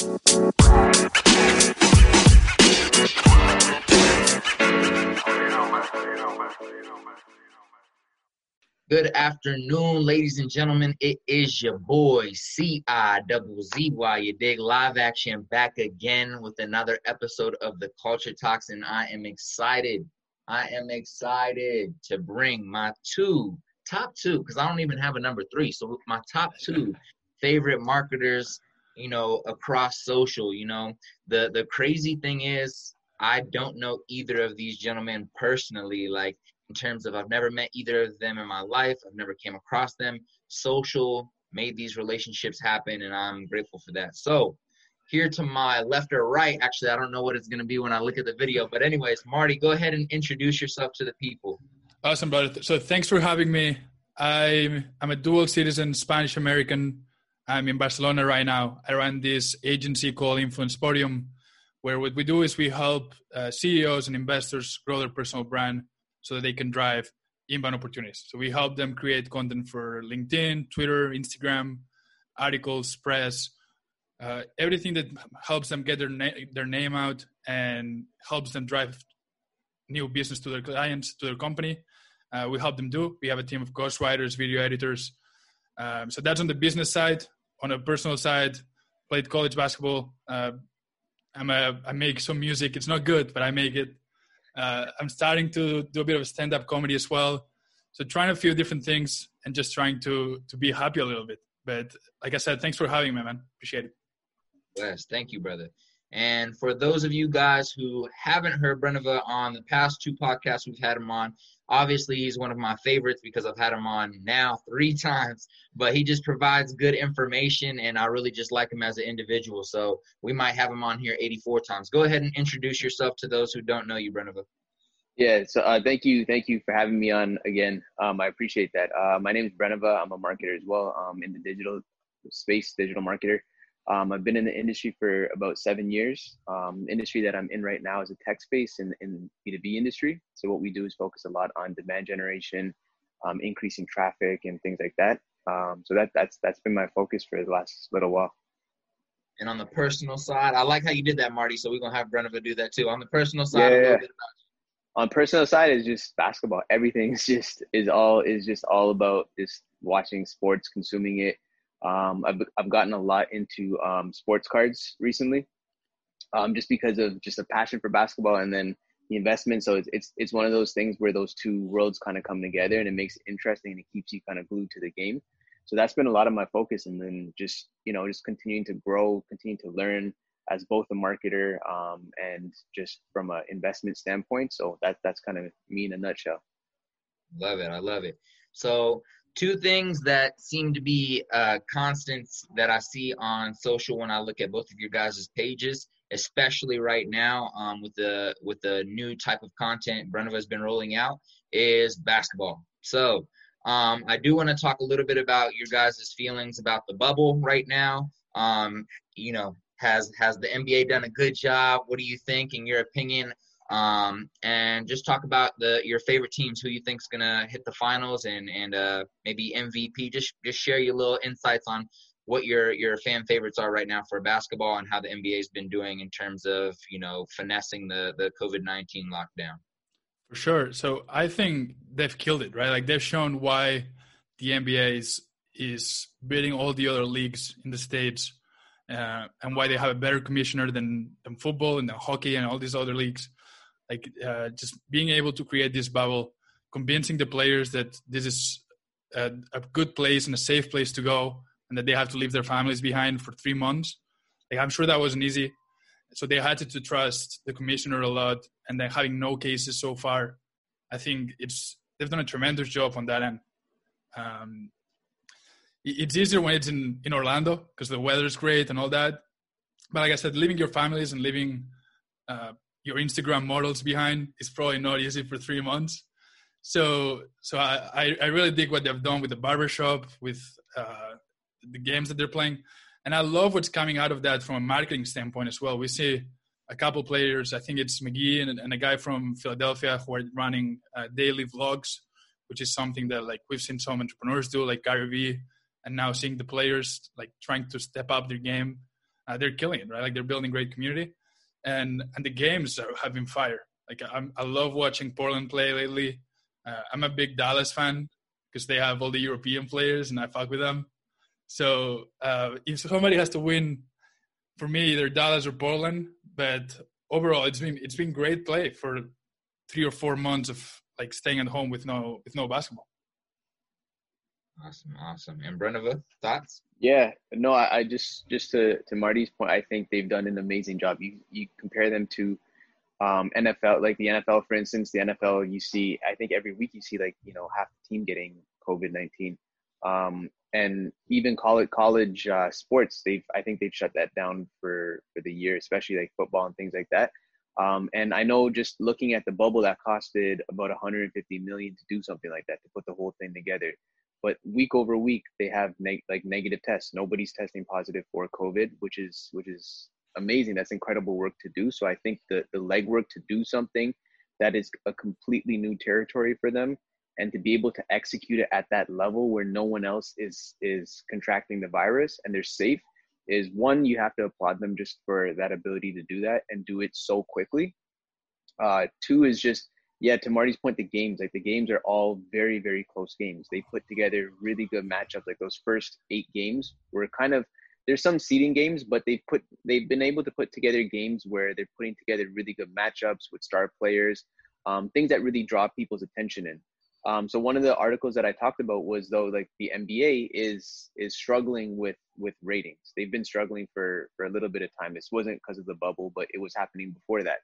Good afternoon, ladies and gentlemen. It is your boy C I double Z Y. You dig live action back again with another episode of the Culture Talks, and I am excited. I am excited to bring my two top two because I don't even have a number three. So my top two favorite marketers, you know, across social. You know, the the crazy thing is I don't know either of these gentlemen personally. Like in terms of I've never met either of them in my life. I've never came across them. Social made these relationships happen, and I'm grateful for that. So here to my left or right, actually, I don't know what it's to be when I look at the video. But anyways, Marti, go ahead and introduce yourself to the people. Awesome, brother. So thanks for having me. I'm I'm a dual citizen, Spanish American. I'm in Barcelona right now. I run this agency called Influence Podium, where what we do is we help uh, CEOs and investors grow their personal brand so that they can drive inbound opportunities. So we help them create content for LinkedIn, Twitter, Instagram, articles, press, uh, everything that helps them get their na- their name out and helps them drive new business to their clients, to their company. Uh, we help them do. We have a team of ghostwriters, video editors. Um, so that's on the business side. On a personal side, played college basketball. Uh, I'm a, I make some music. It's not good, but I make it. Uh, I'm starting to do a bit of stand-up comedy as well. So trying a few different things and just trying to to be happy a little bit. But like I said, thanks for having me, man. Appreciate it. Yes, thank you, brother. And for those of you guys who haven't heard Branavaa on the past two podcasts we've had him on, obviously he's one of my favorites because I've had him on now three times, but he just provides good information and I really just like him as an individual. So we might have him on here 84 times. Go ahead and introduce yourself to those who don't know you, Branavaa. Yeah, so uh, thank you, thank you for having me on again. Um, I appreciate that. Uh, my name is Branavaa. I'm a marketer as well um, in the digital space, digital marketer. Um, I've been in the industry for about seven years. Um, industry that I'm in right now is a tech space in, in B2B industry. So what we do is focus a lot on demand generation, um, increasing traffic and things like that. Um, so that that's that's been my focus for the last little while. And on the personal side, I like how you did that, Marti. So we're gonna have Branavaa do that too. On the personal side, yeah, yeah. on personal side is just basketball. Everything's just is all is just all about just watching sports, consuming it um, I've, I've gotten a lot into um, sports cards recently, um, just because of just a passion for basketball and then the investment. So it's, it's, it's one of those things where those two worlds kind of come together and it makes it interesting and it keeps you kind of glued to the game. So that's been a lot of my focus and then just, you know, just continuing to grow, continue to learn as both a marketer um, and just from an investment standpoint. So that, that's kind of me in a nutshell. Love it. I love it. So two things that seem to be uh, constants that I see on social when I look at both of your guys' pages, especially right now um, with the with the new type of content Branavaa has been rolling out, is basketball. So um, I do want to talk a little bit about your guys' feelings about the bubble right now. Um, you know, has has the NBA done a good job? What do you think, in your opinion? Um, and just talk about the your favorite teams, who you think's gonna hit the finals, and and uh, maybe MVP. Just just share your little insights on what your your fan favorites are right now for basketball, and how the NBA's been doing in terms of you know finessing the the COVID nineteen lockdown. For sure. So I think they've killed it, right? Like they've shown why the NBA is is beating all the other leagues in the states. Uh, and why they have a better commissioner than, than football and hockey and all these other leagues like uh, just being able to create this bubble convincing the players that this is a, a, good place and a safe place to go and that they have to leave their families behind for three months. Like i'm sure that wasn't easy. So they had to, to trust the commissioner a lot. And then having no cases so far i think it's they've done a tremendous job on that end. Um, it's easier when it's in, in orlando because the weather's great and all that. But like i said leaving your families and leaving uh, your Instagram models behind is probably not easy for three months. So, so I, I really dig what they've done with the barbershop, with uh, the games that they're playing, and I love what's coming out of that from a marketing standpoint as well. We see a couple players, I think it's McGee and, and a guy from Philadelphia who are running uh, daily vlogs, which is something that like we've seen some entrepreneurs do, like Gary Vee, and now seeing the players like trying to step up their game uh, they're killing it, right? Like they're building great community, and and the games are, have been fire. Like I'm, I love watching Portland play lately. Uh, I'm a big Dallas fan because they have all the European players, and I fuck with them. So uh, if somebody has to win, for me, either Dallas or Portland. But overall, it's been it's been great play for three or four months of like staying at home with no with no basketball. Awesome, awesome. And Branavaa, thoughts? Yeah, no, I, I, just just to to Marti's point, I think they've done an amazing job. You you compare them to um, NFL, like the NFL, for instance, the NFL, you see, I think every week you see like you know half the team getting COVID nineteen, um, and even college college uh, sports, they've I think they've shut that down for for the year, especially like football and things like that. Um, and I know just looking at the bubble that costed about 150 million to do something like that to put the whole thing together. But week over week, they have neg- like negative tests. Nobody's testing positive for COVID, which is which is amazing. That's incredible work to do. So I think the the legwork to do something that is a completely new territory for them and to be able to execute it at that level where no one else is is contracting the virus and they're safe is one you have to applaud them just for that ability to do that and do it so quickly uh, two is just yeah to marti's point the games like the games are all very very close games they put together really good matchups like those first eight games were kind of there's some seeding games but they've put they've been able to put together games where they're putting together really good matchups with star players um, things that really draw people's attention in um, so one of the articles that I talked about was though like the NBA is is struggling with with ratings. They've been struggling for for a little bit of time. This wasn't because of the bubble, but it was happening before that.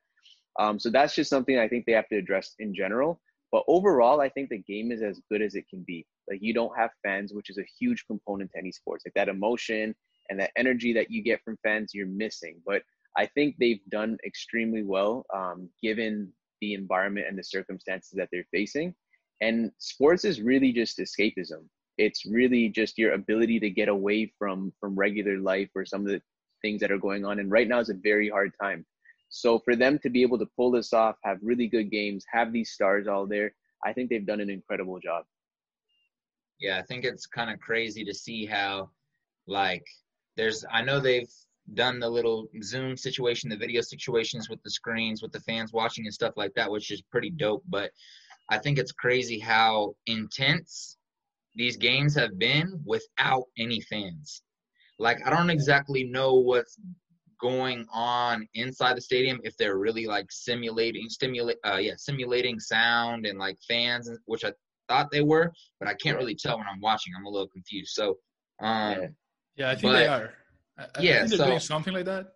Um, so that's just something I think they have to address in general. But overall, I think the game is as good as it can be. Like you don't have fans, which is a huge component to any sports. Like that emotion and that energy that you get from fans, you're missing. But I think they've done extremely well um, given the environment and the circumstances that they're facing. And sports is really just escapism. It's really just your ability to get away from from regular life or some of the things that are going on. And right now is a very hard time. So for them to be able to pull this off, have really good games, have these stars all there, I think they've done an incredible job. Yeah, I think it's kind of crazy to see how, like, there's. I know they've done the little Zoom situation, the video situations with the screens, with the fans watching and stuff like that, which is pretty dope. But I think it's crazy how intense these games have been without any fans. Like I don't exactly know what's going on inside the stadium if they're really like simulating stimulate uh yeah simulating sound and like fans which I thought they were but I can't really tell when I'm watching. I'm a little confused. So um yeah. I think but, they are. I, I yeah think they're so, doing something like that.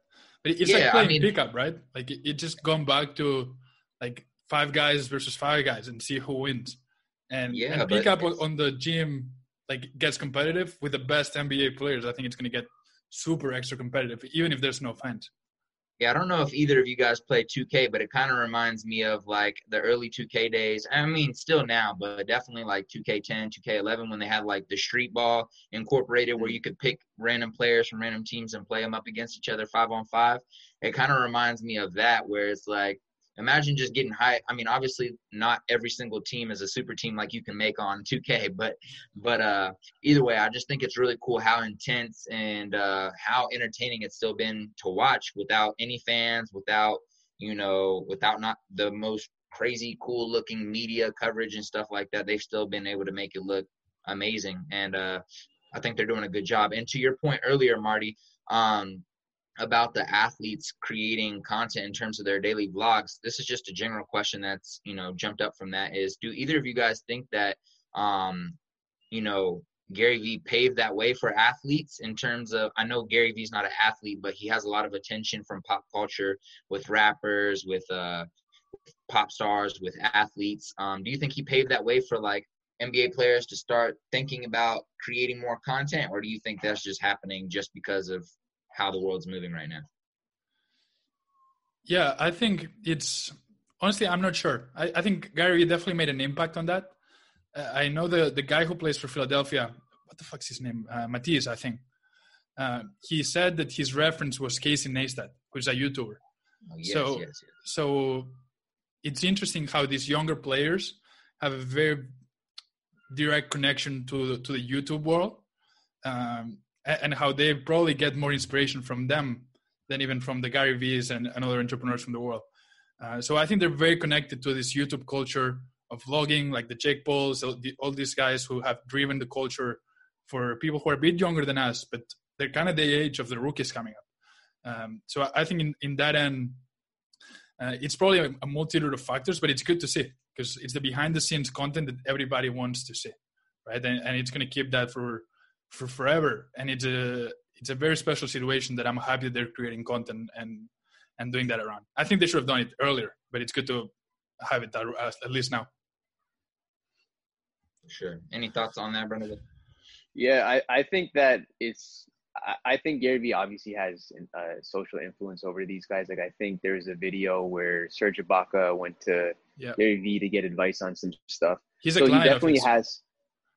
But it's yeah, like playing I mean, pickup right? Like it, it just gone back to like five guys versus five guys and see who wins. And, yeah, and pick up on the gym like gets competitive with the best NBA players. I think it's going to get super extra competitive, even if there's no fans. Yeah, I don't know if either of you guys play 2K, but it kind of reminds me of like the early 2K days. I mean, still now, but definitely like 2K10, 2K11 when they had like the street ball incorporated where mm-hmm. you could pick random players from random teams and play them up against each other five on five. It kind of reminds me of that where it's like imagine just getting high. I mean obviously not every single team is a super team like you can make on 2k but but uh either way i just think it's really cool how intense and uh how entertaining it's still been to watch without any fans without you know without not the most crazy cool looking media coverage and stuff like that. They've still been able to make it look amazing. And uh i think they're doing a good job. And to your point earlier marti um about the athletes creating content in terms of their daily vlogs this is just a general question that's you know jumped up from that is do either of you guys think that um you know Gary Vee paved that way for athletes in terms of I know Gary Vee's not an athlete but he has a lot of attention from pop culture with rappers with uh pop stars with athletes. Um do you think he paved that way for like NBA players to start thinking about creating more content or do you think that's just happening just because of how the world's moving right now? Yeah, I think it's honestly, I'm not sure. I, I think Gary definitely made an impact on that. Uh, I know the the guy who plays for Philadelphia. What the fuck's his name? Uh, Matisse, I think. Uh, he said that his reference was Casey Neistat, who's a YouTuber. Oh, yes, so, yes, yes. so it's interesting how these younger players have a very direct connection to the, to the YouTube world. Um, and how they probably get more inspiration from them than even from the Gary Vee's and, and other entrepreneurs from the world. Uh, so I think they're very connected to this YouTube culture of vlogging, like the Jake Pauls, all, the, all these guys who have driven the culture for people who are a bit younger than us, but they're kind of the age of the rookies coming up. Um, so I think in, in that end, uh, it's probably a, a, multitude of factors, but it's good to see because it's the behind the scenes content that everybody wants to see, right? And, and it's going to keep that for for forever. And it's a it's a very special situation that I'm happy that they're creating content and and doing that around. I think they should have done it earlier, but it's good to have it at least now. Sure. Any thoughts on that, Brendan? Yeah, I, I think that it's I think Gary Vee obviously has a uh, social influence over these guys. Like I think there's a video where Serge Ibaka went to yep. Gary Vee to get advice on some stuff. He's a so client he definitely has.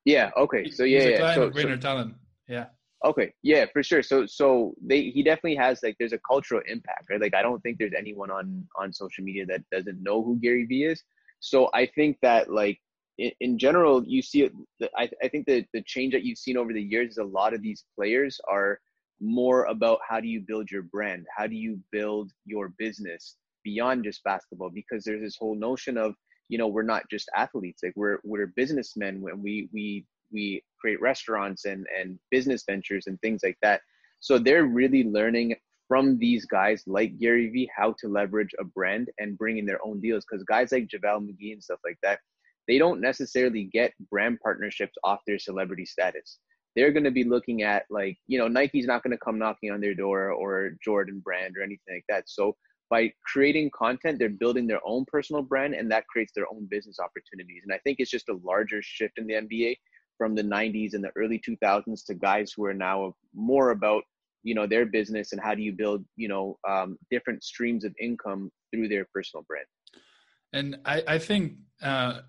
Yeah. Okay. So yeah, he's a client so, so, Talent. Yeah. Okay. Yeah, for sure. So so they he definitely has like there's a cultural impact, right? Like I don't think there's anyone on on social media that doesn't know who Gary Vee is. So I think that like in, in general, you see it. I, I think that the change that you've seen over the years is a lot of these players are more about how do you build your brand, how do you build your business beyond just basketball, because there's this whole notion of you know we're not just athletes, like we're we're businessmen when we we we create restaurants and and business ventures and things like that. So they're really learning from these guys like Gary Vee how to leverage a brand and bring in their own deals. Because guys like JaVale McGee and stuff like that, they don't necessarily get brand partnerships off their celebrity status. They're going to be looking at like, you know, Nike's not going to come knocking on their door or Jordan brand or anything like that. So by creating content, they're building their own personal brand and that creates their own business opportunities. And I think it's just a larger shift in the NBA from the 90s and the early 2000s to guys who are now more about you know their business and how do you build you know um, different streams of income through their personal brand and i, I think uh,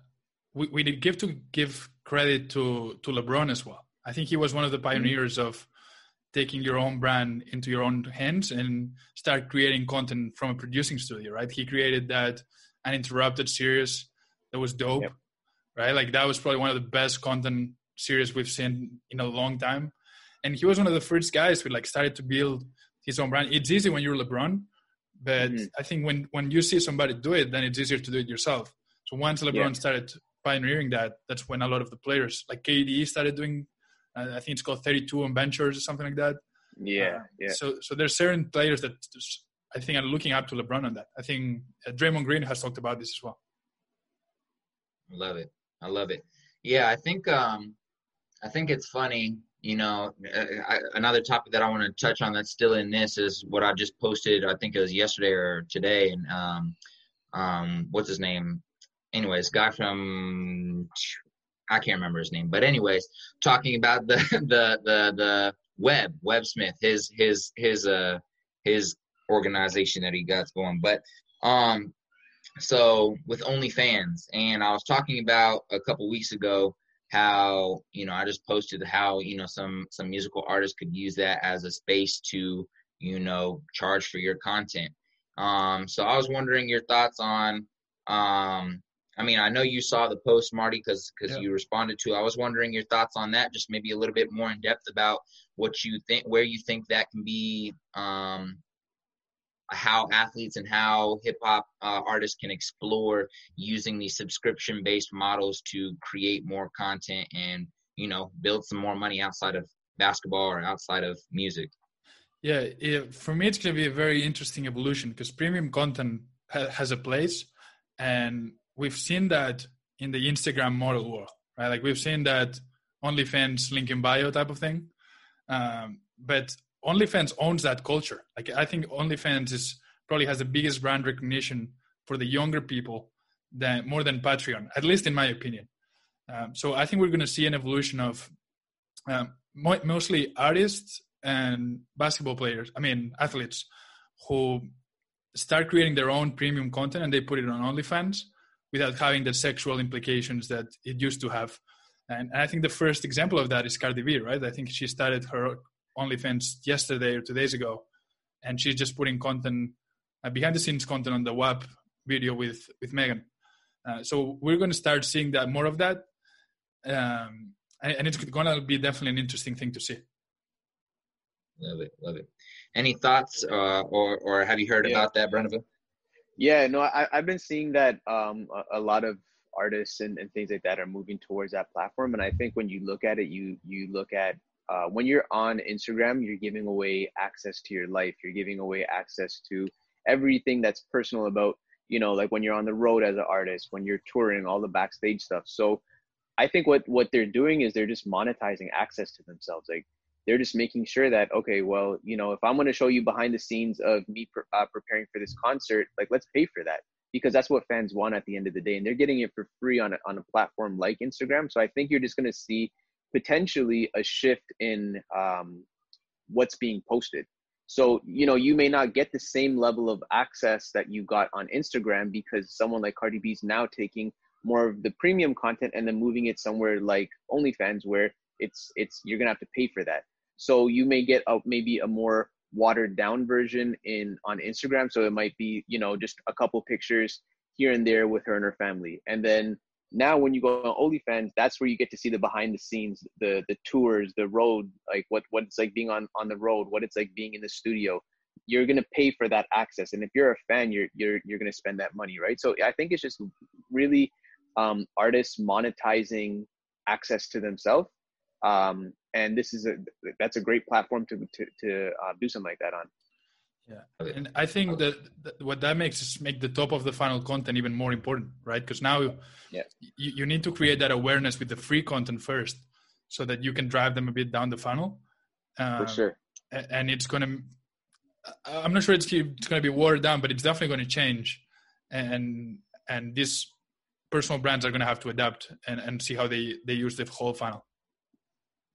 we, we did give to give credit to to lebron as well i think he was one of the mm-hmm. pioneers mm-hmm. of taking your own brand into your own hands and start creating content from a producing studio right he created that uninterrupted series that was dope yep. right like that was probably one of the best content series we've seen in a long time and he was one of the first guys who like started to build his own brand. It's easy when you're LeBron, but mm-hmm. I think when when you see somebody do it, then it's easier to do it yourself. So once LeBron yeah. started pioneering that, that's when a lot of the players like KD started doing. I think it's called 32 on Ventures or something like that. Yeah, uh, yeah. So so there's certain players that I think are looking up to LeBron on that. I think uh, Draymond Green has talked about this as well. I love it. I love it. Yeah, I think um, I think it's funny you know, uh, I, another topic that I want to touch on that's still in this is what I just posted. I think it was yesterday or today, and um, um, what's his name? Anyways, guy from I can't remember his name, but anyways, talking about the the the the Webb Webb Smith, his his his uh his organization that he got going, but um, so with OnlyFans, and I was talking about a couple weeks ago how you know i just posted how you know some some musical artists could use that as a space to you know charge for your content. Um so i was wondering your thoughts on um i mean i know you saw the post marti because because yeah. you responded to i was wondering your thoughts on that just maybe a little bit more in depth about what you think where you think that can be um how athletes and how hip hop uh, artists can explore using these subscription based models to create more content and you know build some more money outside of basketball or outside of music yeah it, for me it's going to be a very interesting evolution because premium content ha- has a place and we've seen that in the instagram model world right like we've seen that onlyfans link in bio type of thing um, but OnlyFans owns that culture. Like I think OnlyFans is probably has the biggest brand recognition for the younger people than more than Patreon, at least in my opinion. Um, so I think we're going to see an evolution of um, mo- mostly artists and basketball players. I mean athletes who start creating their own premium content and they put it on OnlyFans without having the sexual implications that it used to have. And, and I think the first example of that is Cardi B, right? I think she started her OnlyFans yesterday or two days ago, and she's just putting content, uh, behind the scenes content on the WAP video with with Megan. Uh, so we're going to start seeing that more of that, um, and, and, it's going to be definitely an interesting thing to see. love it, love it. Any thoughts, uh, or or have you heard yeah. about that, Brenneville? Yeah, no, I, I've been seeing that um, a, a lot of artists and, and things like that are moving towards that platform. And I think when you look at it, you you look at uh, when you're on Instagram, you're giving away access to your life. You're giving away access to everything that's personal about you know like when you're on the road as an artist, when you're touring, all the backstage stuff. So I think what what they're doing is they're just monetizing access to themselves. Like they're just making sure that okay, well, you know, if I'm going to show you behind the scenes of me pre- uh, preparing for this concert, like let's pay for that because that's what fans want at the end of the day, and they're getting it for free on a, on a platform like Instagram. So I think you're just going to see potentially a shift in um, what's being posted. So, you know, you may not get the same level of access that you got on Instagram because someone like Cardi B is now taking more of the premium content and then moving it somewhere like OnlyFans where it's it's you're gonna have to pay for that. So you may get a maybe a more watered down version in on Instagram. So it might be, you know, just a couple pictures here and there with her and her family. And then now when you go on OnlyFans, that's where you get to see the behind the scenes, the the tours, the road, like what what it's like being on on the road, what it's like being in the studio. You're gonna pay for that access, and if you're a fan, you're you're you're gonna spend that money, right? So I think it's just really um, artists monetizing access to themselves, um, and this is a that's a great platform to to to uh, do something like that on. Yeah, and I think that, that, what that makes is make the top of the funnel content even more important, right? Because now yeah. you, you need to create that awareness with the free content first, so that you can drive them a bit down the funnel. Um, For sure. And it's gonna. I'm not sure it's, it's going to be watered down, but it's definitely going to change, and and these personal brands are going to have to adapt and, and see how they they use the whole funnel.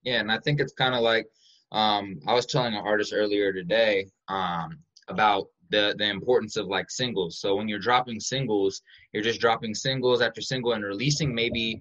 Yeah, and I think it's kind of like um, I was telling an artist earlier today um, about the the importance of like singles. So when you're dropping singles, you're just dropping singles after single and releasing maybe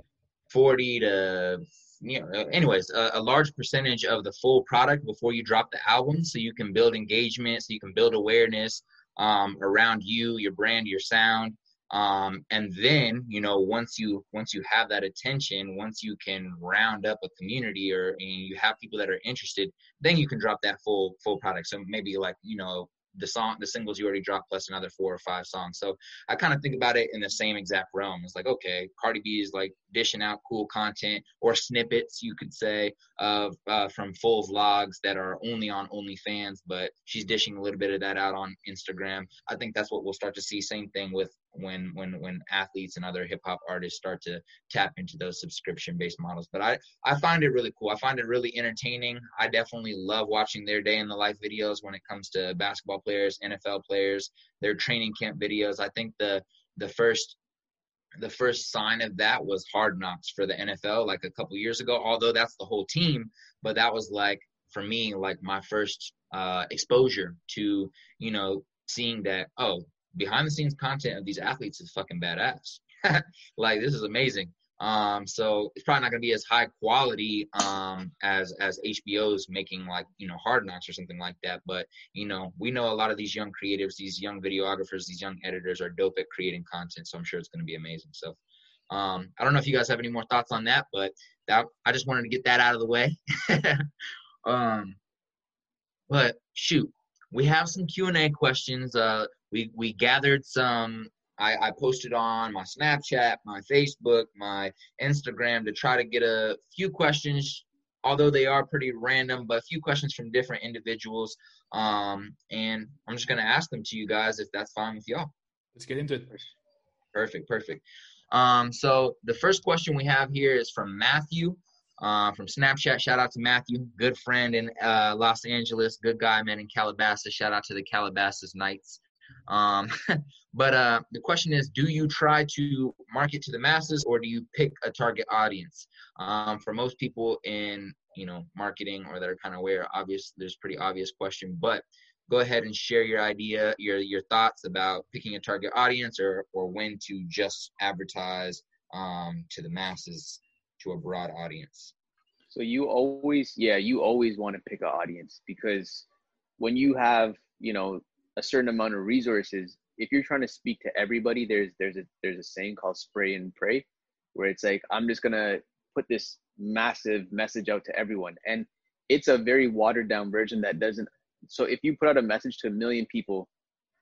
40 to you know, anyways, a, a, large percentage of the full product before you drop the album, so you can build engagement, so you can build awareness um, around you, your brand, your sound, um, and then you know once you once you have that attention once you can round up a community or you have people that are interested then you can drop that full full product. So maybe like you know the song the singles you already dropped plus another four or five songs. So i kind of think about it in the same exact realm. It's like okay cardi b is like dishing out cool content or snippets you could say of uh, from full vlogs that are only on onlyfans but she's dishing a little bit of that out on instagram. I think that's what we'll start to see. Same thing with when when when athletes and other hip hop artists start to tap into those subscription based models. But I I find it really cool. I find it really entertaining. I definitely love watching their day in the life videos when it comes to basketball players, NFL players, their training camp videos. I think the the first the first sign of that was hard knocks for the NFL like a couple years ago, although that's the whole team, but that was like for me like my first uh exposure to, you know, seeing that oh behind the scenes content of these athletes is fucking badass. like this is amazing. Um, so it's probably not gonna be as high quality um, as as HBO's making like you know Hard Knocks or something like that. But you know we know a lot of these young creatives, these young videographers, these young editors are dope at creating content. So I'm sure it's gonna be amazing. So um, I don't know if you guys have any more thoughts on that, but that I just wanted to get that out of the way. um, but shoot, we have some Q and A questions. Uh, we we gathered some I, I, posted on my Snapchat, my Facebook, my Instagram to try to get a few questions, although they are pretty random, but a few questions from different individuals. Um, and I'm just going to ask them to you guys if that's fine with y'all. Let's get into it. Perfect, perfect. Um, so the first question we have here is from Matthew uh, from Snapchat. Shout out to Matthew, good friend in uh, Los Angeles, good guy, man, in Calabasas. Shout out to the Calabasas Knights. Um, but uh, the question is, do you try to market to the masses or do you pick a target audience? Um, for most people in you know marketing or that are kind of aware, obvious, there's pretty obvious question, but go ahead and share your idea, your your thoughts about picking a target audience or or when to just advertise um, to the masses to a broad audience. So you always, yeah, you always want to pick an audience because when you have, you know, a certain amount of resources if you're trying to speak to everybody there's there's a there's a saying called spray and pray where it's like i'm just gonna put this massive message out to everyone. And it's a very watered down version that doesn't so if you put out a message to a million people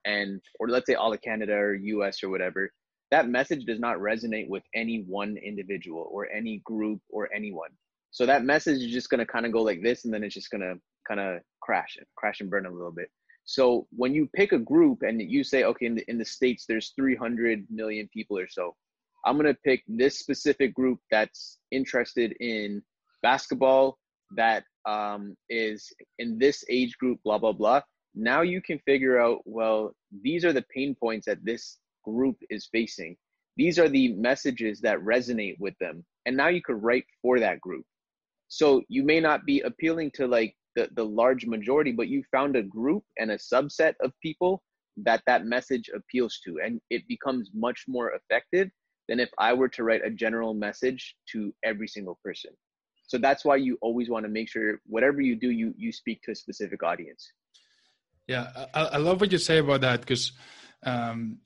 and or let's say all of canada or us or whatever that message does not resonate with any one individual or any group or anyone. So that message is just going to kind of go like this and then it's just going to kind of crash and crash and burn a little bit so when you pick a group and you say okay in the, in the states there's 300 million people or so i'm going to pick this specific group that's interested in basketball that um, is in this age group, blah, blah, blah. Now you can figure out, well, these are the pain points that this group is facing. These are the messages that resonate with them. And now you could write for that group. So you may not be appealing to like the, the large majority, but you found a group and a subset of people that that message appeals to. And it becomes much more effective than if I were to write a general message to every single person. So that's why you always want to make sure whatever you do, you you speak to a specific audience. Yeah, I, I love what you say about that because um,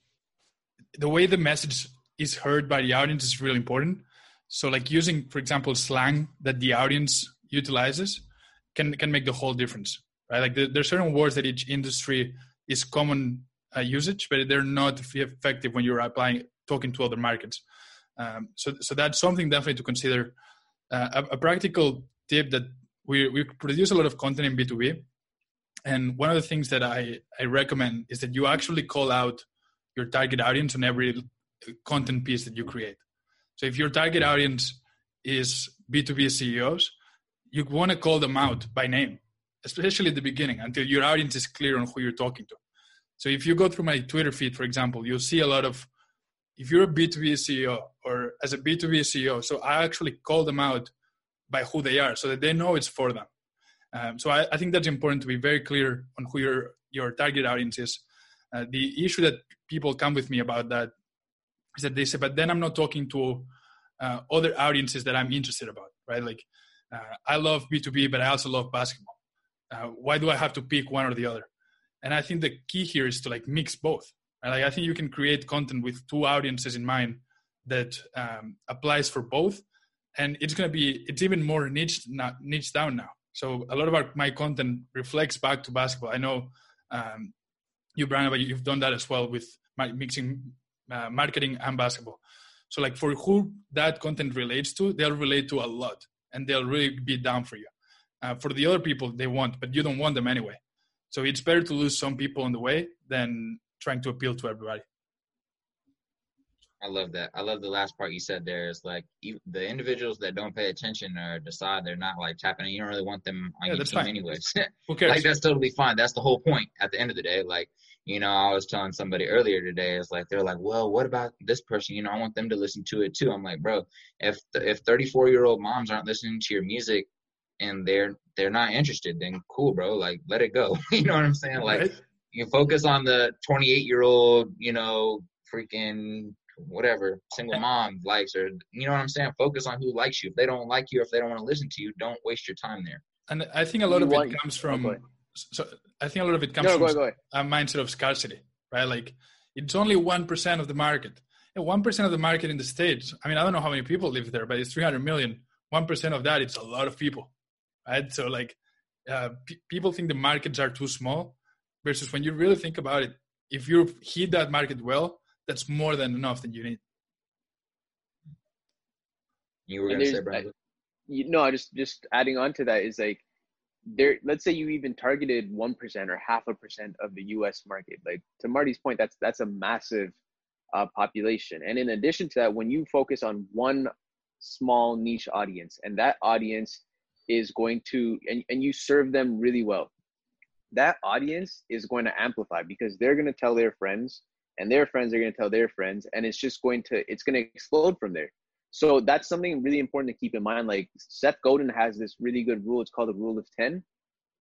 the way the message is heard by the audience is really important. So, like using, for example, slang that the audience utilizes can can make the whole difference, right? Like the, there's certain words that each industry is common uh, usage, but they're not effective when you're applying talking to other markets. Um, so, so that's something definitely to consider uh, a, a, practical tip that we, we produce a lot of content in B2B. And one of the things that I, I recommend is that you actually call out your target audience on every content piece that you create. So if your target audience is B2B CEOs, you want to call them out by name, especially at the beginning until your audience is clear on who you're talking to. So if you go through my Twitter feed, for example, you'll see a lot of if you're a B2B CEO or as a B2B CEO, so I actually call them out by who they are so that they know it's for them. Um, so I, I, think that's important to be very clear on who your, your target audience is. Uh, the issue that people come with me about that is that they say, but then I'm not talking to uh, other audiences that I'm interested about, right? Like uh, I love B2B, but I also love basketball. Uh, why do I have to pick one or the other? And I think the key here is to like mix both. Like I think you can create content with two audiences in mind that um, applies for both, and it's to be it's even more niche not niche down now. So a lot of our, my content reflects back to basketball. I know um, you, Brian, but you've done that as well with mixing uh, marketing and basketball. So like for who that content relates to, they'll relate to a lot, and they'll really be down for you. Uh, for the other people, they want, but you don't want them anyway. So it's better to lose some people on the way than trying to appeal to everybody. I love that. I love the last part you said there. Is like the individuals that don't pay attention or decide they're not like tapping in. You don't really want them on yeah, your team fine. anyways. Who cares? like that's totally fine. That's the whole point. At the end of the day, like you know, I was telling somebody earlier today. It's like they're like, well, what about this person? You know, I want them to listen to it too. I'm like, bro, if if 34 year old moms aren't listening to your music and they're they're not interested, then cool, bro. Like let it go. you know what I'm saying? Like. Right? you focus on the 28 year old, you know, freaking whatever single mom likes or you know what I'm saying. Focus on who likes you. If they don't like you, or if they don't want to listen to you, don't waste your time there. And I think a lot you of want, it comes from. Oh, so I think a lot of it comes no, from go ahead, go ahead. a mindset of scarcity, right? Like it's only one percent of the market. One percent of the market in the states. I mean, I don't know how many people live there, but it's 300 million. One percent of that, it's a lot of people, right? So like, uh, p- people think the markets are too small, versus when you really think about it if you hit that market well that's more than enough that you need you were going to say Brandon? you know just just adding on to that is like there let's say you even targeted 1% or half a percent of the us market. Like to marti's point that's that's a massive uh, population. And in addition to that when you focus on one small niche audience and that audience is going to and, and you serve them really well that audience is going to amplify because they're going to tell their friends and their friends are going to tell their friends and it's just going to it's going to explode from there so that's something really important to keep in mind like seth godin has this really good rule it's called the rule of 10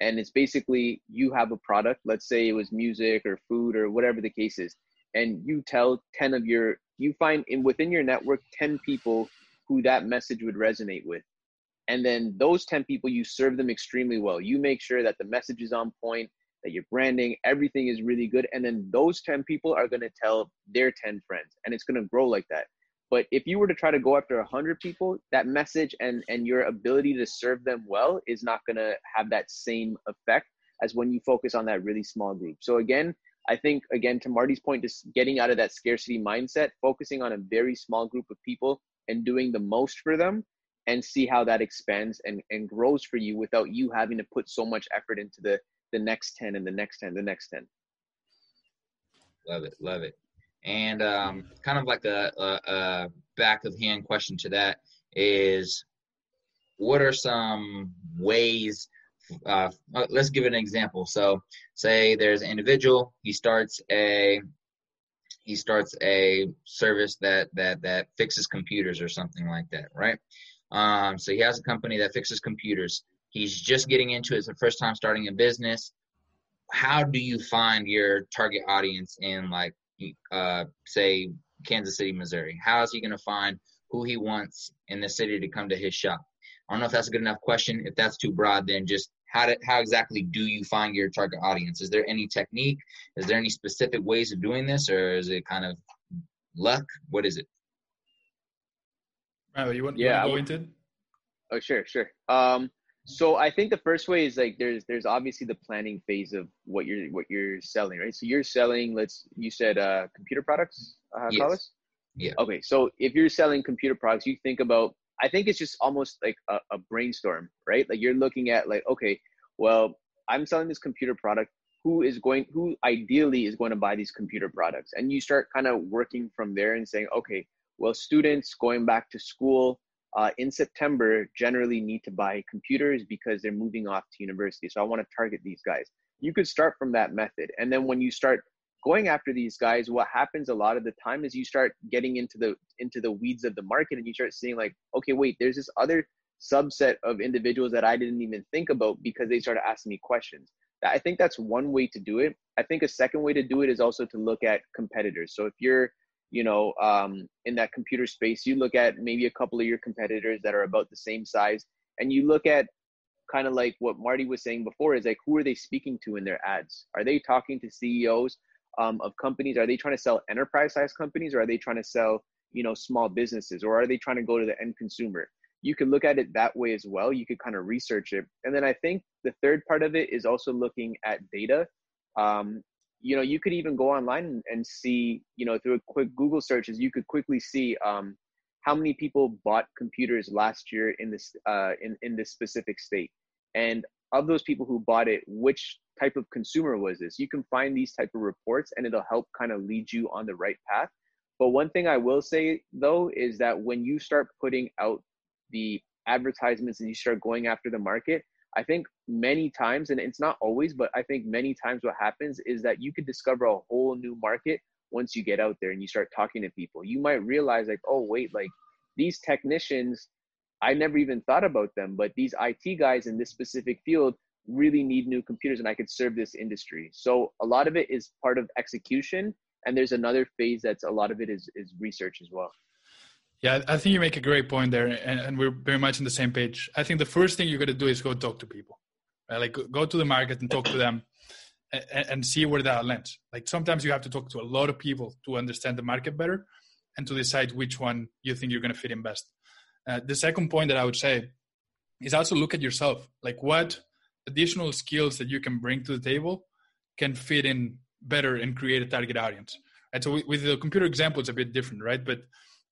and it's basically you have a product let's say it was music or food or whatever the case is and you tell 10 of your you find in within your network 10 people who that message would resonate with. And then those 10 people you serve them extremely well. You make sure that the message is on point that your branding everything is really good. And then those 10 people are going to tell their 10 friends and it's going to grow like that But if you were to try to go after 100 people, that message and, and your ability to serve them well is not going to have that same effect as when you focus on that really small group. So, again, I think, again, to Marti's point, just getting out of that scarcity mindset, focusing on a very small group of people and doing the most for them and see how that expands and, and grows for you without you having to put so much effort into the, the next 10 and the next 10, the next 10. Love it. Love it. And um, kind of like a, a, a back of hand question to that is what are some ways uh, let's give an example. So say there's an individual he starts a he starts a service that that that fixes computers or something like that right? Um, so he has a company that fixes computers. He's just getting into it. It's the first time starting a business. How do you find your target audience in like uh, say Kansas City, Missouri? How is he going to find who he wants in the city to come to his shop? I don't know if that's a good enough question. If that's too broad, then just how to, how exactly do you find your target audience? Is there any technique? Is there any specific ways of doing this, or is it kind of luck? What is it? Oh, you want, yeah, you want to go into? Oh, sure, sure. Um, so I think the first way is like there's there's obviously the planning phase of what you're what you're selling, right? So you're selling, let's you said uh, computer products, uh, yes. Carlos? Yeah. Okay, so if you're selling computer products, you think about I think it's just almost like a, a brainstorm, right? Like you're looking at like, okay, well, I'm selling this computer product. Who is going? Who ideally is going to buy these computer products? And you start kind of working from there and saying, okay, well, students going back to school uh, in September generally need to buy computers because they're moving off to university. So I want to target these guys. You could start from that method. And then when you start going after these guys, what happens a lot of the time is you start getting into the into the weeds of the market and you start seeing like, okay, wait, there's this other subset of individuals that I didn't even think about because they started asking me questions. I think that's one way to do it. I think a second way to do it is also to look at competitors. So if you're you know, um, in that computer space, you look at maybe a couple of your competitors that are about the same size, and you look at kind of like what Marti was saying before is like, who are they speaking to in their ads? Are they talking to CEOs um, of companies? Are they trying to sell enterprise size companies, or are they trying to sell, you know, small businesses, or are they trying to go to the end consumer? You could look at it that way as well. You could kind of research it, and then I think the third part of it is also looking at data. Um, you know you could even go online and see you know through a quick google searches you could quickly see um, how many people bought computers last year in this uh, in, in this specific state. And of those people who bought it which type of consumer was this? You can find these type of reports and it'll help kind of lead you on the right path. But one thing i will say though is that when you start putting out the advertisements and you start going after the market I think many times, and it's not always, but I think many times what happens is that you could discover a whole new market once you get out there and you start talking to people. You might realize, like, oh, wait, like these technicians, I never even thought about them, but these IT guys in this specific field really need new computers and I could serve this industry. So a lot of it is part of execution. And there's another phase that's a lot of it is, is research as well. Yeah, I think you make a great point there, and, and we're very much on the same page. I think the first thing you got to do is go talk to people, right? Like go to the market and talk to them, and, and see where that lands. Like sometimes you have to talk to a lot of people to understand the market better, and to decide which one you think you're going to fit in best. Uh, the second point that I would say is also look at yourself. Like what additional skills that you can bring to the table can fit in better and create a target audience. And so with the computer example, it's a bit different, right? But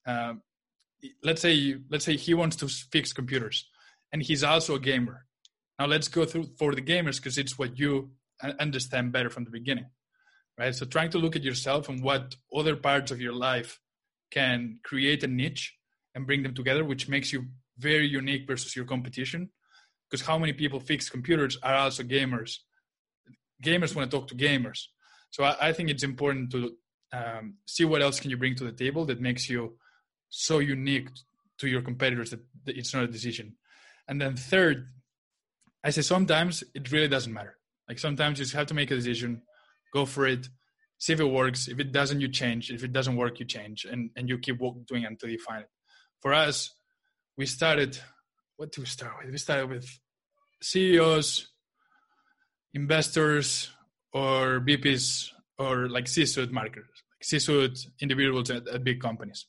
um, let's say let's say he wants to fix computers and he's also a gamer. Now let's go through for the gamers because it's what you understand better from the beginning right? So trying to look at yourself and what other parts of your life can create a niche and bring them together which makes you very unique versus your competition. Because how many people fix computers are also gamers. Gamers want to talk to gamers. So i, I think it's important to um, see what else can you bring to the table that makes you so unique to your competitors that, it's not a decision. And then third, I say sometimes it really doesn't matter. Like sometimes you just have to make a decision, go for it, see if it works. If it doesn't, you change. If it doesn't work, you change, and and you keep doing until you find it. For us, we started. What do we start with? We started with CEOs, investors, or VPs, or like C-suite marketers, like C-suite individuals at, at big companies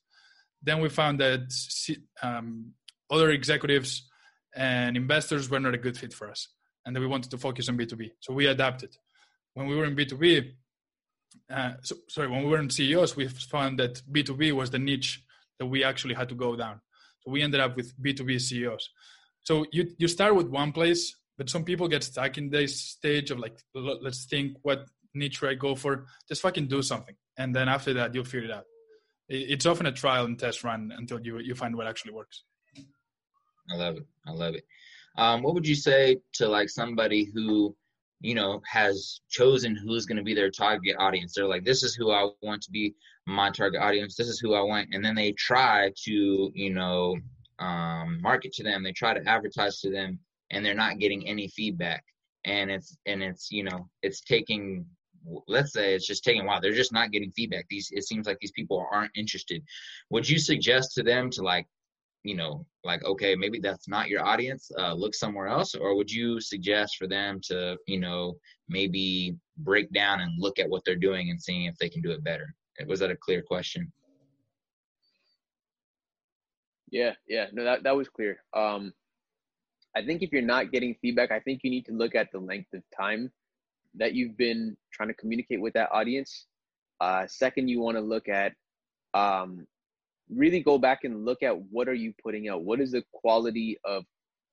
then we found that um, other executives and investors were not a good fit for us, and that we wanted to focus on B2B. So we adapted. When we were in B2B, uh, so, sorry, when we were in CEOs, we found that B2B was the niche that we actually had to go down. So we ended up with B2B CEOs. So you you start with one place, but some people get stuck in this stage of like, let's think what niche should I go for? Just fucking do something, and then after that, you'll figure it out. It's often a trial and test run until you you find what actually works. I love it. I love it. Um, what would you say to like somebody who, you know, has chosen who's going to be their target audience? They're like, this is who I want to be my target audience. This is who I want, and then they try to, you know, um, market to them. They try to advertise to them, and they're not getting any feedback. And it's and it's you know it's taking let's say it's just taking a while they're just not getting feedback these it seems like these people aren't interested. Would you suggest to them to like you know like okay maybe that's not your audience uh, look somewhere else? Or would you suggest for them to you know maybe break down and look at what they're doing and seeing if they can do it better? Was that a clear question? Yeah yeah no that, that was clear. Um i think if you're not getting feedback i think you need to look at the length of time that you've been trying to communicate with that audience uh second you want to look at um really go back and look at what are you putting out? What is the quality of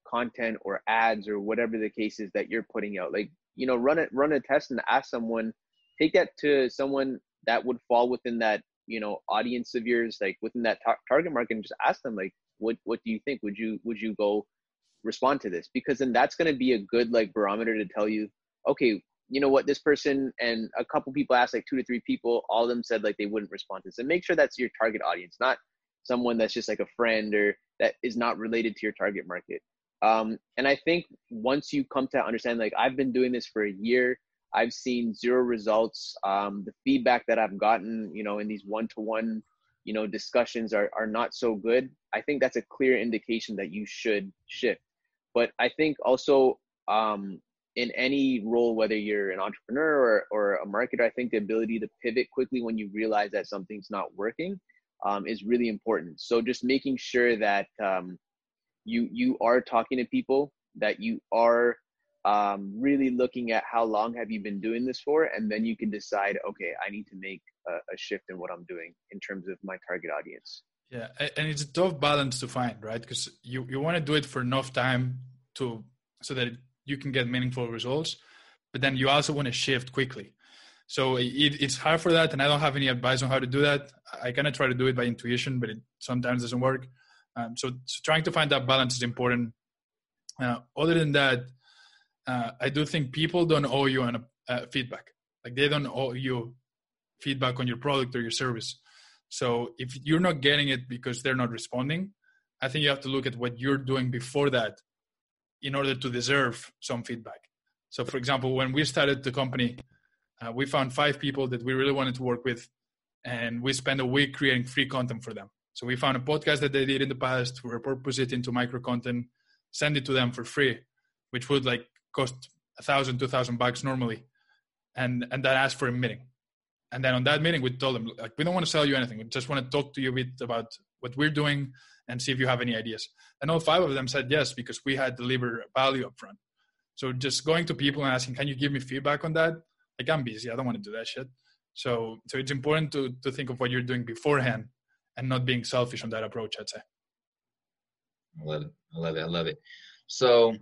content or ads or whatever the case is that you're putting out? Like you know run it run a test and ask someone take that to someone that would fall within that you know audience of yours like within that tar- target market and just ask them like what what do you think? Would you would you go respond to this? Because then that's going to be a good like barometer to tell you okay you know what this person and a couple people asked like two to three people all of them said like they wouldn't respond to this. And make sure that's your target audience not someone that's just like a friend or that is not related to your target market. Um, and i think once you come to understand like i've been doing this for a year i've seen zero results. Um, the feedback that i've gotten you know in these one-to-one you know discussions are, are not so good. I think that's a clear indication that you should shift. But i think also um, in any role, whether you're an entrepreneur or, or a marketer, I think the ability to pivot quickly when you realize that something's not working um, is really important. So just making sure that um, you you are talking to people, that you are um, really looking at how long have you been doing this for, and then you can decide, okay, I need to make a, a shift in what I'm doing in terms of my target audience. Yeah, and it's a tough balance to find, right? Because you you want to do it for enough time to so that it you can get meaningful results but then you also want to shift quickly. So it, it's hard for that and i don't have any advice on how to do that. I kind of try to do it by intuition but it sometimes doesn't work. Um, so, so, trying to find that balance is important. Uh, other than that uh, i do think people don't owe you an, uh, feedback. Like they don't owe you feedback on your product or your service. So if you're not getting it because they're not responding i think you have to look at what you're doing before that in order to deserve some feedback. So, for example, when we started the company, uh, we found five people that we really wanted to work with, and we spent a week creating free content for them. So we found a podcast that they did in the past, we repurpose it into micro content, send it to them for free, which would like cost a thousand, two thousand bucks normally, and and that asked for a meeting. And then on that meeting, we told them like we don't want to sell you anything. We just want to talk to you a bit about what we're doing and see if you have any ideas. And all five of them said yes because we had delivered value up front. So just going to people and asking, can you give me feedback on that? Like I'm busy, I don't want to do that shit. So so it's important to to think of what you're doing beforehand and not being selfish on that approach, I'd say. I love it. I love it. I love it. So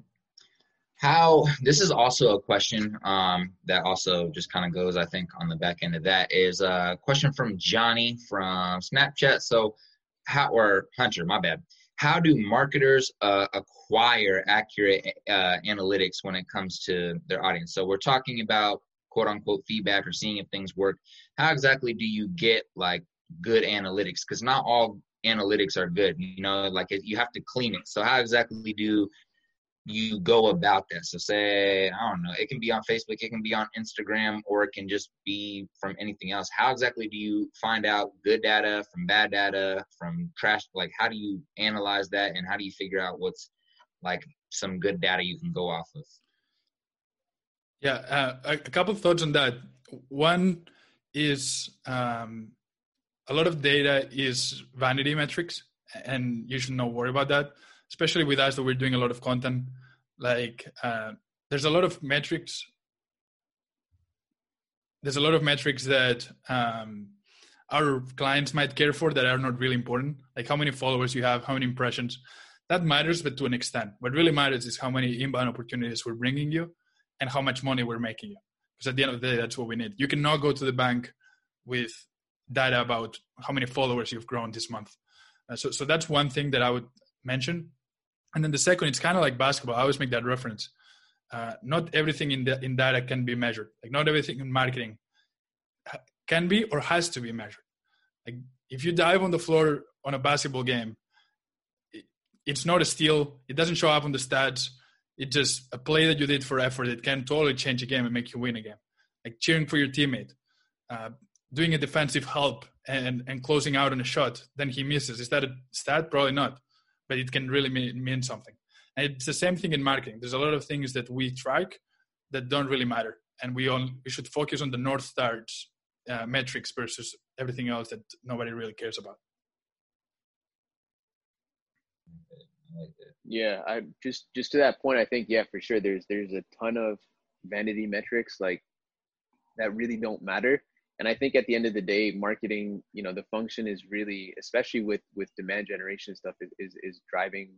how this is also a question um, that also just kind of goes, I think, on the back end of that is a question from Johnny from Snapchat. So how or Hunter, my bad. How do marketers uh, acquire accurate uh, analytics when it comes to their audience? So we're talking about quote unquote feedback or seeing if things work. How exactly do you get like good analytics? Because not all analytics are good. You know, like you have to clean it. So how exactly do you go about that. So say, I don't know, it can be on Facebook, it can be on Instagram, or it can just be from anything else. How exactly do you find out good data from bad data, from trash? Like, how do you analyze that and how do you figure out what's like some good data you can go off of? Yeah, uh, a couple thoughts on that. One is um, a lot of data is vanity metrics, and you should not worry about that. Especially with us that we're doing a lot of content. Like uh, there's a lot of metrics. There's a lot of metrics that um, our clients might care for that are not really important, like how many followers you have, how many impressions. That matters, but to an extent. What really matters is how many inbound opportunities we're bringing you and how much money we're making you. Because at the end of the day, that's what we need. You cannot go to the bank with data about how many followers you've grown this month. Uh, so, so that's one thing that I would mention. And then the second, it's kind of like basketball. I always make that reference. Uh, not everything in the, in data can be measured. Like not everything in marketing can be or has to be measured. Like if you dive on the floor on a basketball game, it, it's not a steal. It doesn't show up on the stats. It's just a play that you did for effort. It can totally change a game and make you win a game. Like cheering for your teammate, uh, doing a defensive help and and closing out on a shot, then he misses. Is that a stat? Probably not, but it can really mean, mean something. And it's the same thing in marketing. There's a lot of things that we track that don't really matter, and we on we should focus on the north stars uh, metrics versus everything else that nobody really cares about. Yeah, I just just to that point, I think yeah, for sure. There's there's a ton of vanity metrics like that really don't matter. And I think at the end of the day, marketing, you know, the function is really, especially with with demand generation stuff, is is, is driving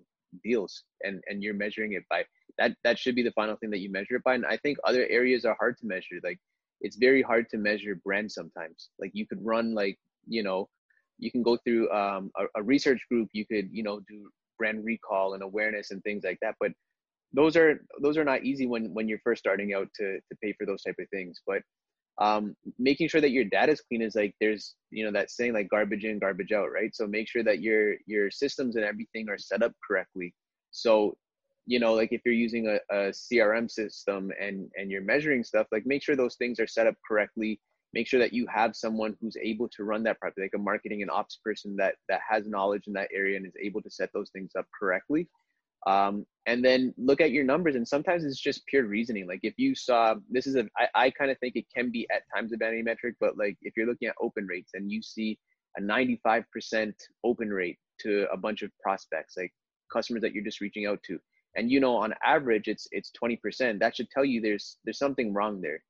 deals, and and you're measuring it by that. That should be the final thing that you measure it by. And I think other areas are hard to measure. Like it's very hard to measure brand sometimes. Like you could run like you know, you can go through um, a, a research group. You could you know do brand recall and awareness and things like that. But those are those are not easy when when you're first starting out to to pay for those type of things. But um, making sure that your data is clean is like there's you know that saying like garbage in garbage out right? So make sure that your your systems and everything are set up correctly. So you know like if you're using a, a crm system and and you're measuring stuff like make sure those things are set up correctly. Make sure that you have someone who's able to run that properly like a marketing and ops person that that has knowledge in that area and is able to set those things up correctly um, and then look at your numbers and sometimes it's just pure reasoning. Like if you saw this is a i, I kind of think it can be at times a vanity metric but like if you're looking at open rates and you see a 95% open rate to a bunch of prospects like customers that you're just reaching out to and you know on average it's it's 20% that should tell you there's there's something wrong there.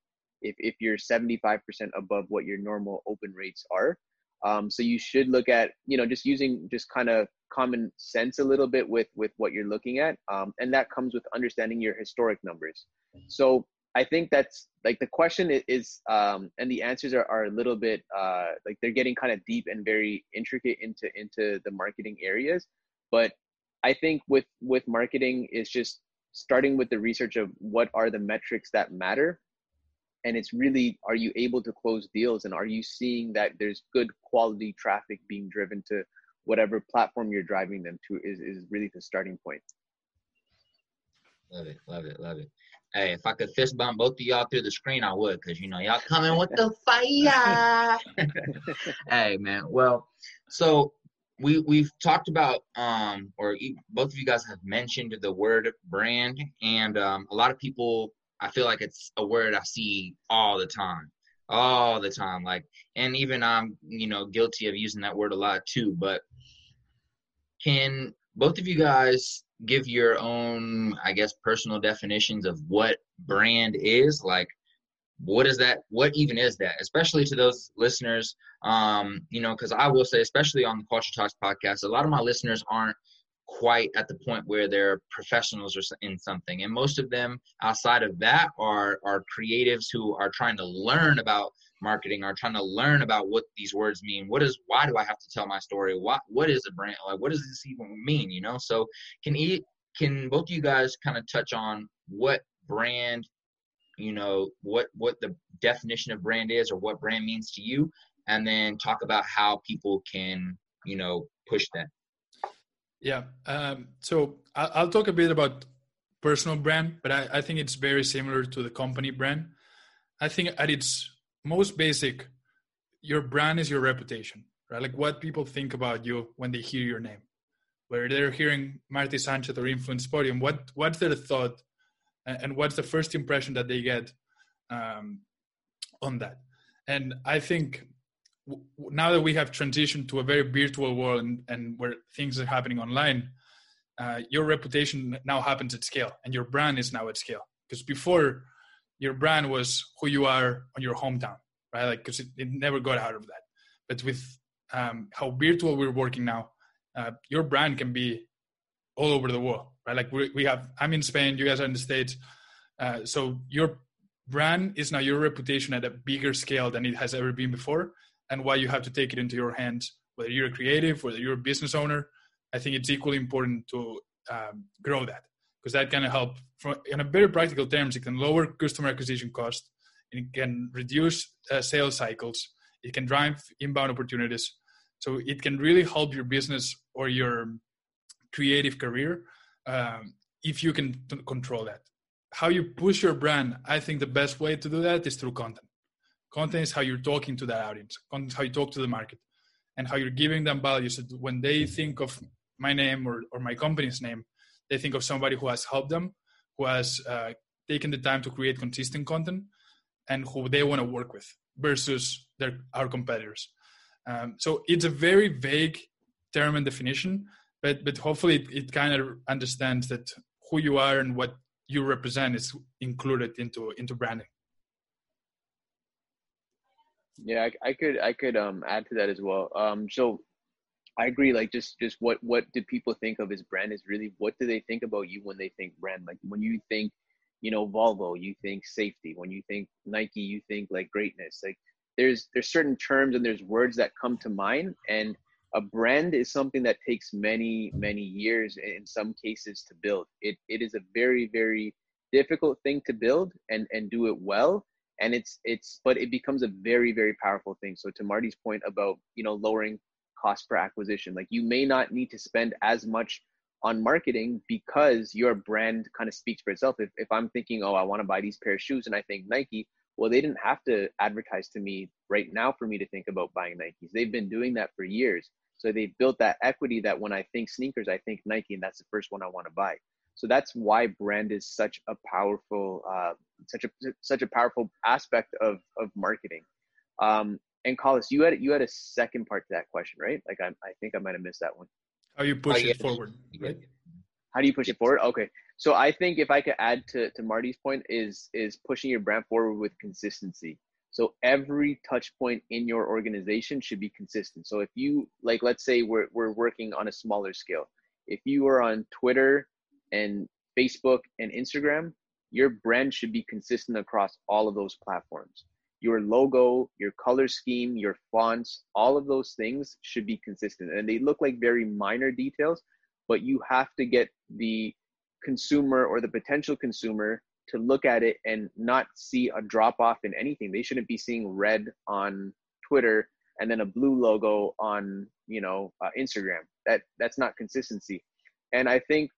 If, if you're 75% above what your normal open rates are um, so you should look at you know just using just kind of common sense a little bit with with what you're looking at um, and that comes with understanding your historic numbers. So i think that's like the question is um, and the answers are, are a little bit uh, like they're getting kind of deep and very intricate into into the marketing areas. But i think with with marketing is just starting with the research of what are the metrics that matter and it's really are you able to close deals and are you seeing that there's good quality traffic being driven to whatever platform you're driving them to is, is really the starting point. Love it, love it, love it. Hey, if I could fist bump both of y'all through the screen, I would, cause you know y'all coming with the fire. hey, man. Well, so we we've talked about um, or both of you guys have mentioned the word brand, and um, a lot of people. I feel like it's a word I see all the time, all the time. Like, and even I'm, you know, guilty of using that word a lot too. But can both of you guys give your own, I guess, personal definitions of what brand is? Like, what is that? What even is that? Especially to those listeners, um, you know, because I will say, especially on the Culture Talks podcast, a lot of my listeners aren't quite at the point where they're professionals or in something. And most of them outside of that are are creatives who are trying to learn about marketing are trying to learn about what these words mean. What is why do i have to tell my story? What what is a brand like what does this even mean you know? So can eat can both of you guys kind of touch on what brand you know what what the definition of brand is or what brand means to you? And then talk about how people can you know push that yeah. Um, so I'll talk a bit about personal brand, but I, I think it's very similar to the company brand. I think at its most basic, your brand is your reputation, right? Like what people think about you when they hear your name. Whether they're hearing Marti Sanchez or Influence Podium, what what's their thought, and what's the first impression that they get um, on that? And I think now that we have transitioned to a very virtual world and, and where things are happening online, uh, your reputation now happens at scale and your brand is now at scale. Because before, your brand was who you are on your hometown, right? Like, because it, it, never got out of that. But with um, how virtual we're working now, uh, your brand can be all over the world, right? Like we, we have, I'm in Spain, you guys are in the States. Uh, so your brand is now your reputation at a bigger scale than it has ever been before and why you have to take it into your hands whether you're a creative whether you're a business owner i think it's equally important to um, grow that because that can help from in a very practical terms it can lower customer acquisition cost it can reduce uh, sales cycles it can drive inbound opportunities. So it can really help your business or your creative career um, if you can t- control that. How you push your brand i think the best way to do that is through content Content is how you're talking to that audience. Content is how you talk to the market and how you're giving them value. So when they think of my name or, or my company's name, they think of somebody who has helped them, who has uh, taken the time to create consistent content, and who they want to work with versus their our competitors. Um, so it's a very vague term and definition, but but hopefully it, it kind of understands that who you are and what you represent is included into into branding. Yeah, I, I, could I could um add to that as well. Um, so I agree. Like just just what what do people think of as brand is really what do they think about you when they think brand? Like when you think, you know, Volvo, you think safety. When you think Nike, you think like greatness. Like there's there's certain terms and there's words that come to mind, and a brand is something that takes many many years in some cases to build. It it is a very very difficult thing to build and and do it well and it's it's but it becomes a very very powerful thing. So to marty's point about you know lowering cost per acquisition like you may not need to spend as much on marketing because your brand kind of speaks for itself. If, if i'm thinking oh i want to buy these pair of shoes and i think nike well they didn't have to advertise to me right now for me to think about buying nikes. They've been doing that for years. So they built that equity that when i think sneakers i think nike and that's the first one i want to buy so that's why brand is such a powerful, uh, such a such a powerful aspect of of marketing. Um, and Collis, you had you had a second part to that question, right? Like I, I think I might have missed that one. How you push oh, it forward, right? How do you push it forward? Okay, so I think if I could add to to Marti's point is is pushing your brand forward with consistency. So every touch point in your organization should be consistent. So if you like, let's say we're we're working on a smaller scale. If you are on Twitter and Facebook and Instagram, your brand should be consistent across all of those platforms. Your logo, your color scheme, your fonts, all of those things should be consistent. And they look like very minor details, but you have to get the consumer or the potential consumer to look at it and not see a drop off in anything. They shouldn't be seeing red on Twitter and then a blue logo on, you know, uh, Instagram. That that's not consistency. And I think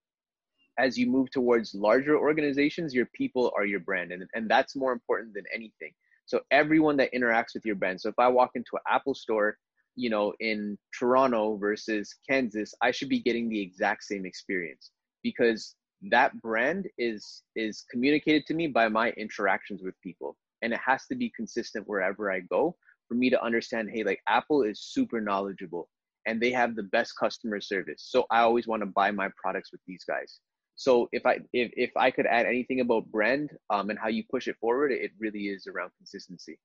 as you move towards larger organizations, your people are your brand. And, and that's more important than anything. So everyone that interacts with your brand. So if I walk into an Apple store, you know, in Toronto versus Kansas, I should be getting the exact same experience because that brand is is communicated to me by my interactions with people. And it has to be consistent wherever I go for me to understand, hey, like Apple is super knowledgeable and they have the best customer service. So I always want to buy my products with these guys. So if I if, if I could add anything about brand um, and how you push it forward, it really is around consistency.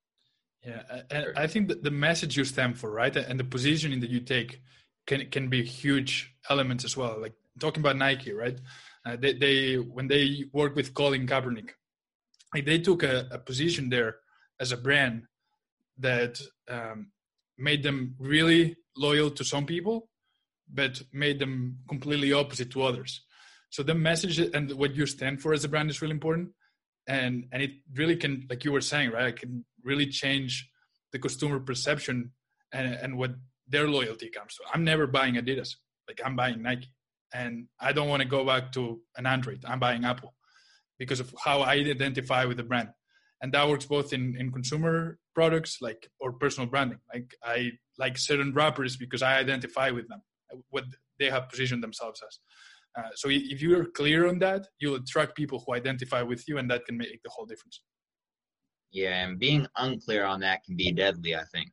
Yeah, and I think that the message you stand for, right, and the positioning that you take can can be huge elements as well. Like talking about Nike, right? Uh, they they when they work with Colin Kaepernick, like they took a, a position there as a brand that um, made them really loyal to some people, but made them completely opposite to others. So the message and what you stand for as a brand is really important, and and it really can, like you were saying, right, it can really change the customer perception and and what their loyalty comes to. I'm never buying Adidas, like I'm buying Nike, and I don't want to go back to an Android. I'm buying Apple because of how I identify with the brand, and that works both in in consumer products like or personal branding. Like I like certain rappers because I identify with them, what they have positioned themselves as. Uh, so if you're clear on that, you'll attract people who identify with you, and that can make the whole difference. Yeah, and being unclear on that can be deadly. I think.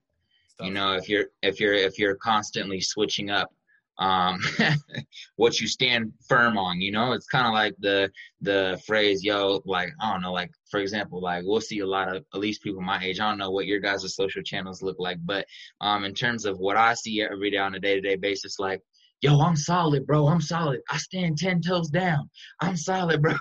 You know, if you're if you're if you're constantly switching up um what you stand firm on you know it's kind of like the the phrase yo like i don't know like for example like we'll see a lot of at least people my age i don't know what your guys' social channels look like but um in terms of what i see every day on a day-to-day basis like yo, I'm solid, bro. I'm solid. I stand 10 toes down. I'm solid, bro.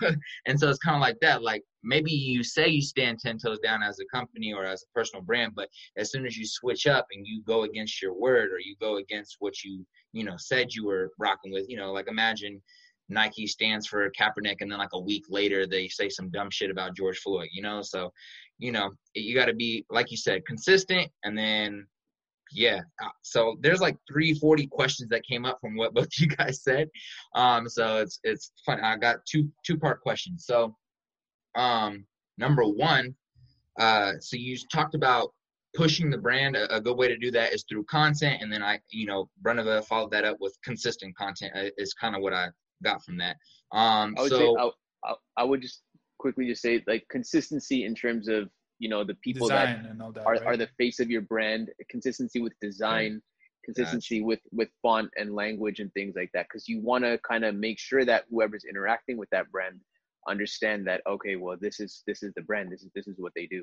And so it's kind of like that. Like maybe you say you stand 10 toes down as a company or as a personal brand, but as soon as you switch up and you go against your word or you go against what you, you know, said you were rocking with, you know, like imagine Nike stands for Kaepernick and then like a week later they say some dumb shit about George Floyd, you know? So, you know, you got to be, like you said, consistent and then yeah uh, so there's like 340 questions that came up from what both you guys said. Um so it's it's fun i got two two part questions. So um number one uh so you talked about pushing the brand. A, a good way to do that is through content and then i you know Branavaa followed that up with consistent content uh, is kind of what i got from that. Um I would so say, I, I, I would just quickly just say like consistency in terms of you know the people that Design all that. are, right? are the face of your brand consistency with design consistency with with font and language and things like that because you want to kind of make sure that whoever's interacting with that brand understand that okay well this is this is the brand this is this is what they do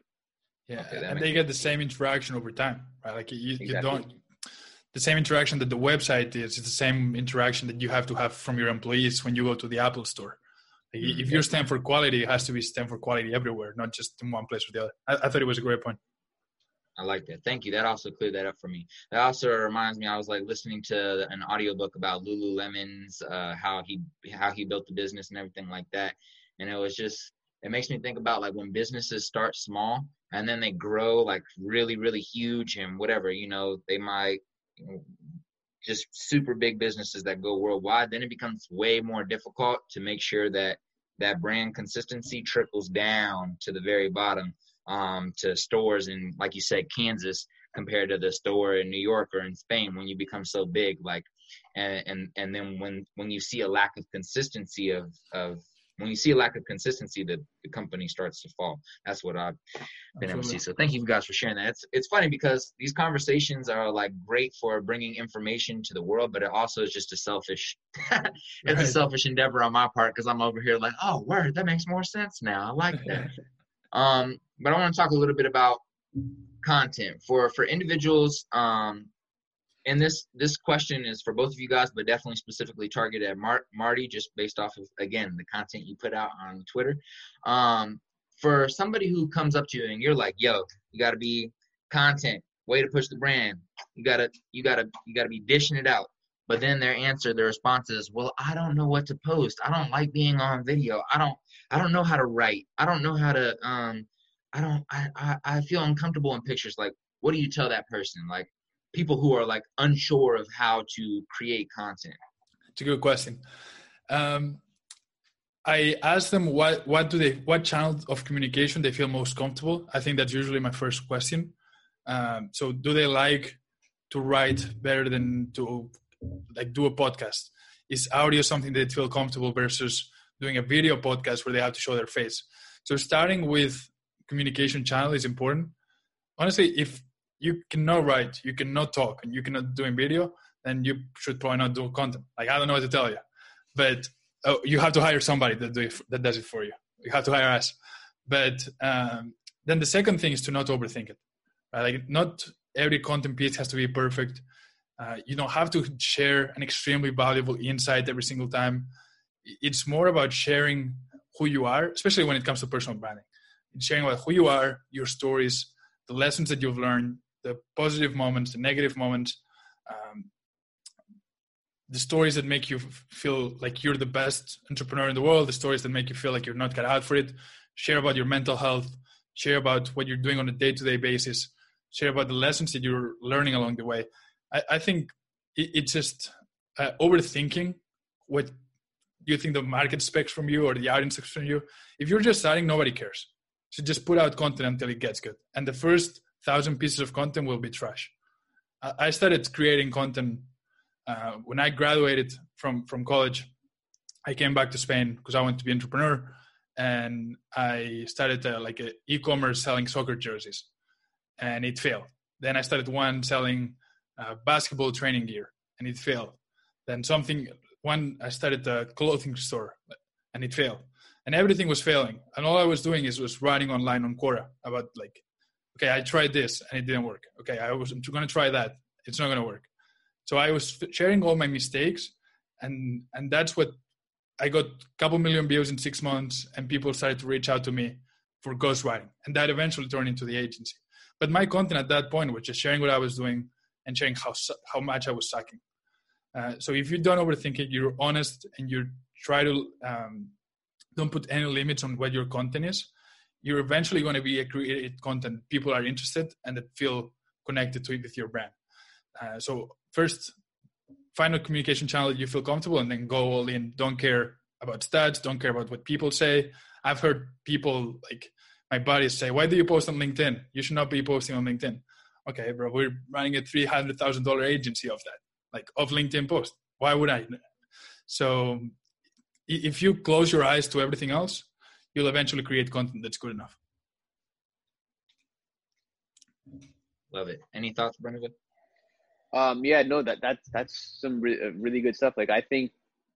Yeah, Okay, and they get the same interaction over time, right? Like you, you don't the same interaction that the website is. It's the same interaction that you have to have from your employees when you go to the Apple store. Mhm. If you stand for quality, it has to be stand for quality everywhere, not just in one place or the other. I, I thought it was a great point. I like that. Thank you. That also cleared that up for me. That also reminds me. I was like listening to an audiobook about Lululemon's, uh, how he how he built the business and everything like that. And it was just it makes me think about like when businesses start small and then they grow like really really huge and whatever. You know, they might you know, just super big businesses that go worldwide. Then it becomes way more difficult to make sure that that brand consistency trickles down to the very bottom um, to stores in, like you said, Kansas compared to the store in New York or in Spain when you become so big. Like, and and and then when when you see a lack of consistency of of when you see a lack of consistency, the, the company starts to fall. That's what I've been able to see. So thank you guys for sharing that. It's it's funny because these conversations are like great for bringing information to the world, but it also is just a selfish. it's a selfish endeavor on my part because I'm over here like, oh, word, that makes more sense now. I like that. Um, but I want to talk a little bit about content for for individuals. Um, and this this question is for both of you guys, but definitely specifically targeted at Mar- Marti, just based off of again the content you put out on Twitter. Um, for somebody who comes up to you and you're like, "Yo, you got to be content, way to push the brand. You gotta you gotta you gotta be dishing it out." But then their answer, their response is, "Well, I don't know what to post. I don't like being on video. I don't I don't know how to write. I don't know how to um I don't I I, I feel uncomfortable in pictures. Like, what do you tell that person? Like people who are like unsure of how to create content. It's a good question. Um, I ask them what what do they what channel of communication they feel most comfortable. I think that's usually my first question. Um, so, do they like to write better than to like do a podcast? Is audio something they feel comfortable versus doing a video podcast where they have to show their face? So, starting with communication channel is important. Honestly, if you cannot write, you cannot talk, and you cannot do in video, then you should probably not do content. Like I don't know what to tell you, but oh, you have to hire somebody that do it, that does it for you. You have to hire us. But um, then the second thing is to not overthink it. Right? Like not every content piece has to be perfect. Uh, you don't have to share an extremely valuable insight every single time. It's more about sharing who you are, especially when it comes to personal branding. Sharing about who you are, your stories, the lessons that you've learned, the positive moments, the negative moments, um, the stories that make you feel like you're the best entrepreneur in the world, the stories that make you feel like you're not cut out for it. Share about your mental health. Share about what you're doing on a day-to-day basis. Share about the lessons that you're learning along the way. I, I think it, it's just uh, overthinking what you think the market expects from you or the audience expects from you. If you're just starting, nobody cares. So just put out content until it gets good. And the first thousand pieces of content will be trash. I started creating content uh, when I graduated from from college. I came back to Spain because I wanted to be an entrepreneur, and I started uh, like e-commerce selling soccer jerseys, and it failed. Then I started one selling uh, basketball training gear, and it failed. Then something one I started a clothing store, and it failed. And everything was failing, and all I was doing is was writing online on Quora about like, okay, I tried this and it didn't work. Okay, I was going to try that. It's not going to work. So I was sharing all my mistakes, and and that's what I got a couple million views in six months, and people started to reach out to me for ghostwriting, and that eventually turned into the agency. But my content at that point was just sharing what I was doing and sharing how how much I was sucking. Uh, so if you don't overthink it, you're honest and you try to um, don't put any limits on what your content is. You're eventually going to be a created content people are interested and that feel connected to it with your brand. Uh, so first, find a communication channel you feel comfortable, and then go all in. Don't care about stats. Don't care about what people say. I've heard people like my buddies say, "Why do you post on LinkedIn? You should not be posting on LinkedIn." Okay, bro, we're running a three hundred thousand dollar agency of that like of LinkedIn post. Why would I? So if you close your eyes to everything else, you'll eventually create content that's good enough. Love it. Any thoughts, Brendan? Um, yeah, no, that that's that's some re- uh, really good stuff. Like I think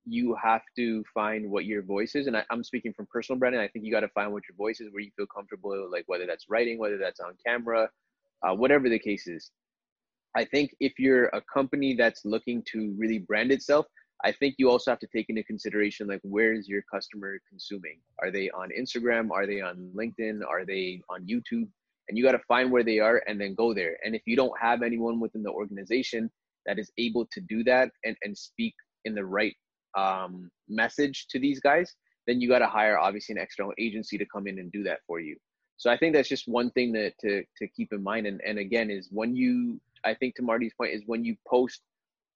you have to find what your voice is, and I, am speaking from personal branding. I think you got to find what your voice is, where you feel comfortable, like whether that's writing, whether that's on camera, uh, whatever the case is. I think if you're a company that's looking to really brand itself, I think you also have to take into consideration like where is your customer consuming? Are they on Instagram? Are they on LinkedIn? Are they on YouTube? And you got to find where they are and then go there. And if you don't have anyone within the organization that is able to do that and, and speak in the right um, message to these guys, then you got to hire obviously an external agency to come in and do that for you. So I think that's just one thing that to to keep in mind. And and again is when you I think to Marti's point is when you post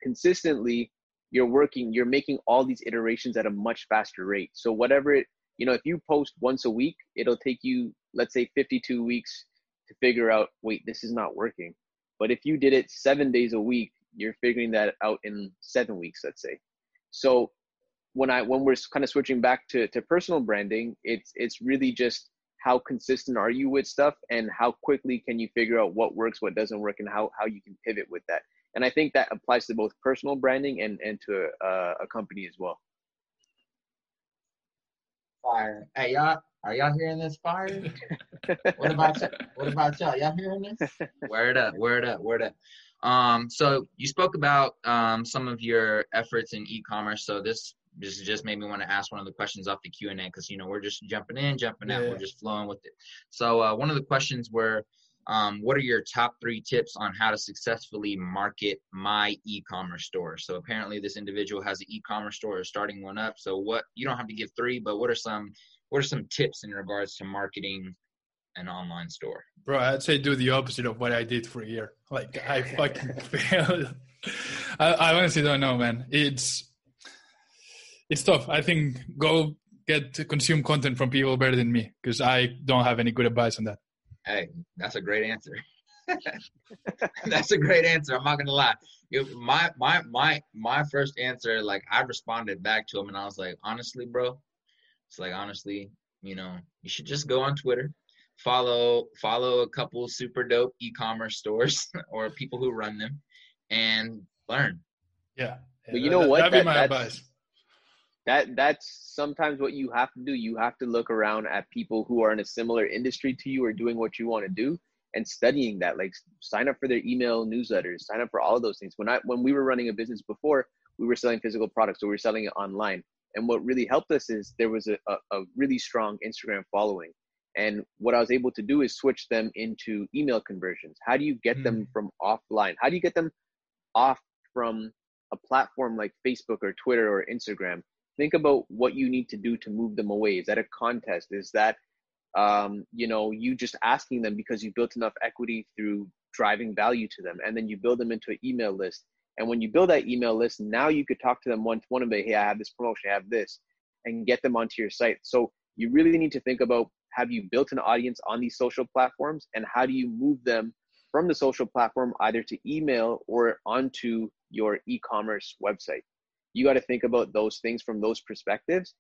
consistently, you're working, you're making all these iterations at a much faster rate. So whatever it, you know, if you post once a week, it'll take you, let's say 52 weeks to figure out, wait, this is not working. But if you did it seven days a week, you're figuring that out in seven weeks, let's say. So when I when we're kind of switching back to, to personal branding, it's it's really just how consistent are you with stuff and how quickly can you figure out what works what doesn't work and how, how you can pivot with that and i think that applies to both personal branding and, and to a, a company as well. Fire. Hey y'all are y'all hearing this fire? What about y- what about y'all? Y'all hearing this? Word up word up word up. Um so you spoke about um some of your efforts in e-commerce. So this this just made me want to ask one of the questions off the Q and A because you know we're just jumping in, jumping out, yeah. we're just flowing with it. So uh, one of the questions were, um, what are your top three tips on how to successfully market my e-commerce store? So apparently this individual has an e-commerce store or starting one up. So what you don't have to give three, but what are some what are some tips in regards to marketing an online store? Bro, I'd say do the opposite of what I did for a year. Like I fucking failed. I, I honestly don't know, man. It's it's tough. I think go get to consume content from people better than me because I don't have any good advice on that. Hey, that's a great answer. that's a great answer. I'm not gonna lie. my my my my first answer, like I responded back to him, and I was like, honestly, bro, it's like honestly, you know, you should just go on Twitter, follow follow a couple super dope e-commerce stores or people who run them, and learn. Yeah. But you know what? That'd that, be my advice that that's sometimes what you have to do. You have to look around at people who are in a similar industry to you or doing what you want to do and studying that like sign up for their email newsletters sign up for all of those things. When i when we were running a business before we were selling physical products so we were selling it online. And what really helped us is there was a, a, a really strong instagram following. And what i was able to do is switch them into email conversions. How do you get mm. them from offline? How do you get them off from a platform like facebook or twitter or instagram think about what you need to do to move them away. Is that a contest? Is that um, you know you just asking them because you built enough equity through driving value to them and then you build them into an email list. And when you build that email list now you could talk to them one to one and be hey i have this promotion i have this and get them onto your site. So you really need to think about have you built an audience on these social platforms and how do you move them from the social platform either to email or onto your e-commerce website you got to think about those things from those perspectives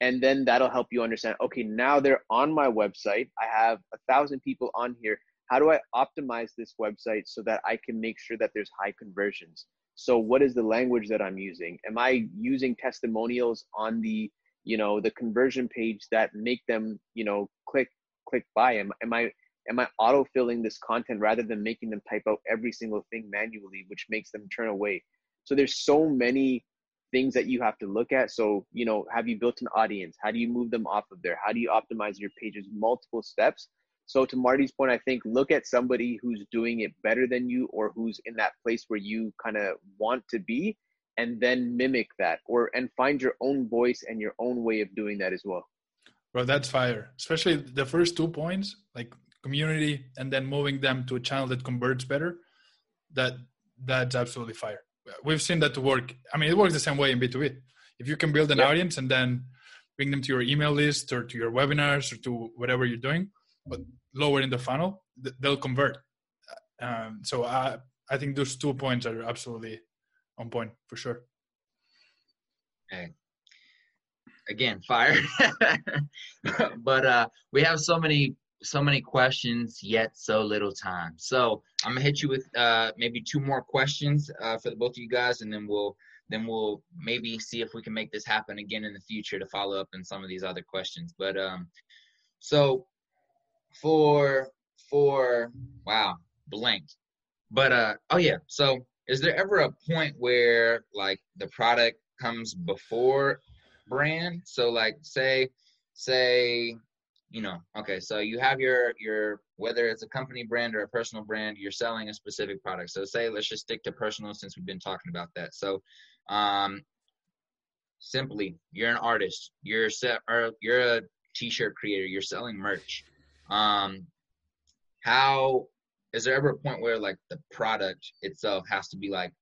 and then that'll help you understand okay now they're on my website i have a thousand people on here how do I optimize this website so that I can make sure that there's high conversions? So what is the language that I'm using? Am I using testimonials on the, you know, the conversion page that make them, you know, click click buy? Am, am I am I auto filling this content rather than making them type out every single thing manually, which makes them turn away? So there's so many things that you have to look at. So, you know, have you built an audience? How do you move them off of there? How do you optimize your pages? Multiple steps so to Marti's point, I think look at somebody who's doing it better than you or who's in that place where you kind of want to be and then mimic that or and find your own voice and your own way of doing that as well. Well, that's fire. Especially the first two points, like community and then moving them to a channel that converts better. That that's absolutely fire. We've seen that to work. I mean, it works the same way in B2B. If you can build an yep. audience and then bring them to your email list or to your webinars or to whatever you're doing, but lower in the funnel, they'll convert. Um, so I I think those two points are absolutely on point for sure. Okay. Again, fire. but uh, we have so many so many questions yet so little time. So I'm gonna hit you with uh, maybe two more questions uh, for the both of you guys, and then we'll then we'll maybe see if we can make this happen again in the future to follow up in some of these other questions. But um, so for for wow blank but uh oh yeah so is there ever a point where like the product comes before brand so like say say you know okay so you have your your whether it's a company brand or a personal brand you're selling a specific product. So say let's just stick to personal since we've been talking about that. So um simply you're an artist. You're set or you're a t-shirt creator. You're selling merch. Um, how is there ever a point where like the product itself has to be like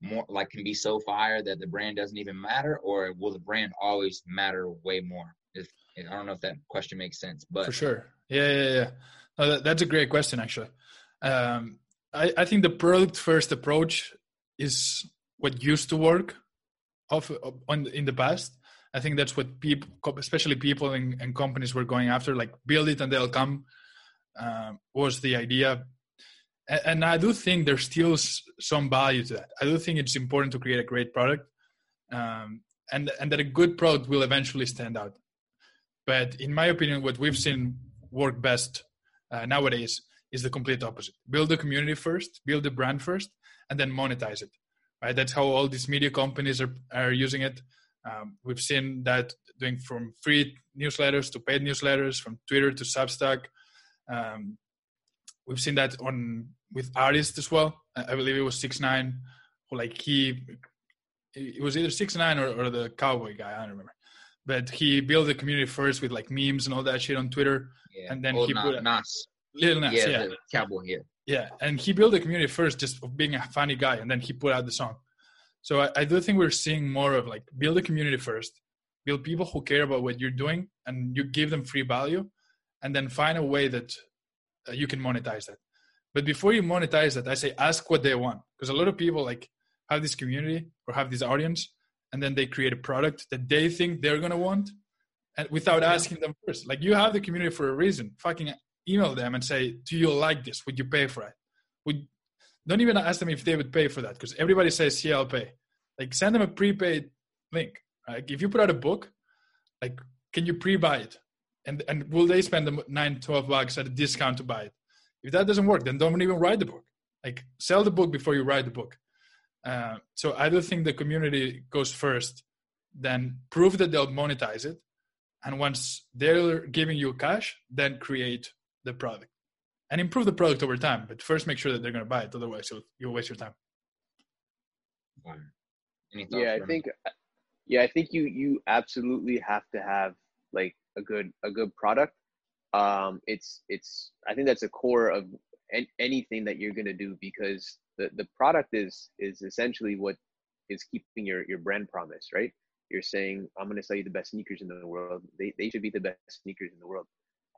more like can be so fire that the brand doesn't even matter, or will the brand always matter way more? If I don't know if that question makes sense, but for sure, yeah, yeah, yeah. That's a great question, actually. Um, I, I think the product first approach is what used to work of on in the past I think that's what people, especially people and, and companies, were going after. Like build it and they'll come uh, was the idea. And, and, I do think there's still some value to that. I do think it's important to create a great product, um, and and that a good product will eventually stand out. But in my opinion, what we've seen work best uh, nowadays is the complete opposite. Build the community first, build the brand first, and then monetize it. Right? That's how all these media companies are are using it. Um, we've seen that doing from free newsletters to paid newsletters, from Twitter to Substack. Um, we've seen that on with artists as well. I believe it was six nine, who like he, it was either six nine or, or the cowboy guy. I don't remember, but he built the community first with like memes and all that shit on Twitter, yeah. and then Old he put Nas. Lil Nas, yeah, yeah. cowboy, yeah. Yeah, and he built the community first just of being a funny guy, and then he put out the song. So I, I do think we're seeing more of like build a community first, build people who care about what you're doing, and you give them free value, and then find a way that uh, you can monetize that. But before you monetize that, I say ask what they want because a lot of people like have this community or have this audience, and then they create a product that they think they're gonna want, and without asking them first. Like you have the community for a reason. Fucking email them and say, "Do you like this? Would you pay for it? Would don't even ask them if they would pay for that because everybody says, yeah, I'll pay. Like send them a prepaid link. Like if you put out a book, like can you pre-buy it? And and will they spend the nine, 12 bucks at a discount to buy it? If that doesn't work, then don't even write the book. Like sell the book before you write the book. Uh, so I do think the community goes first, then prove that they'll monetize it. And once they're giving you cash, then create the product and improve the product over time. But first, make sure that they're going to buy it. Otherwise, you'll, you'll waste your time. yeah, I think. Yeah, I think you you absolutely have to have like a good a good product. Um, it's it's I think that's a core of an, anything that you're going to do because the the product is is essentially what is keeping your your brand promise, right? You're saying I'm going to sell you the best sneakers in the world. They they should be the best sneakers in the world.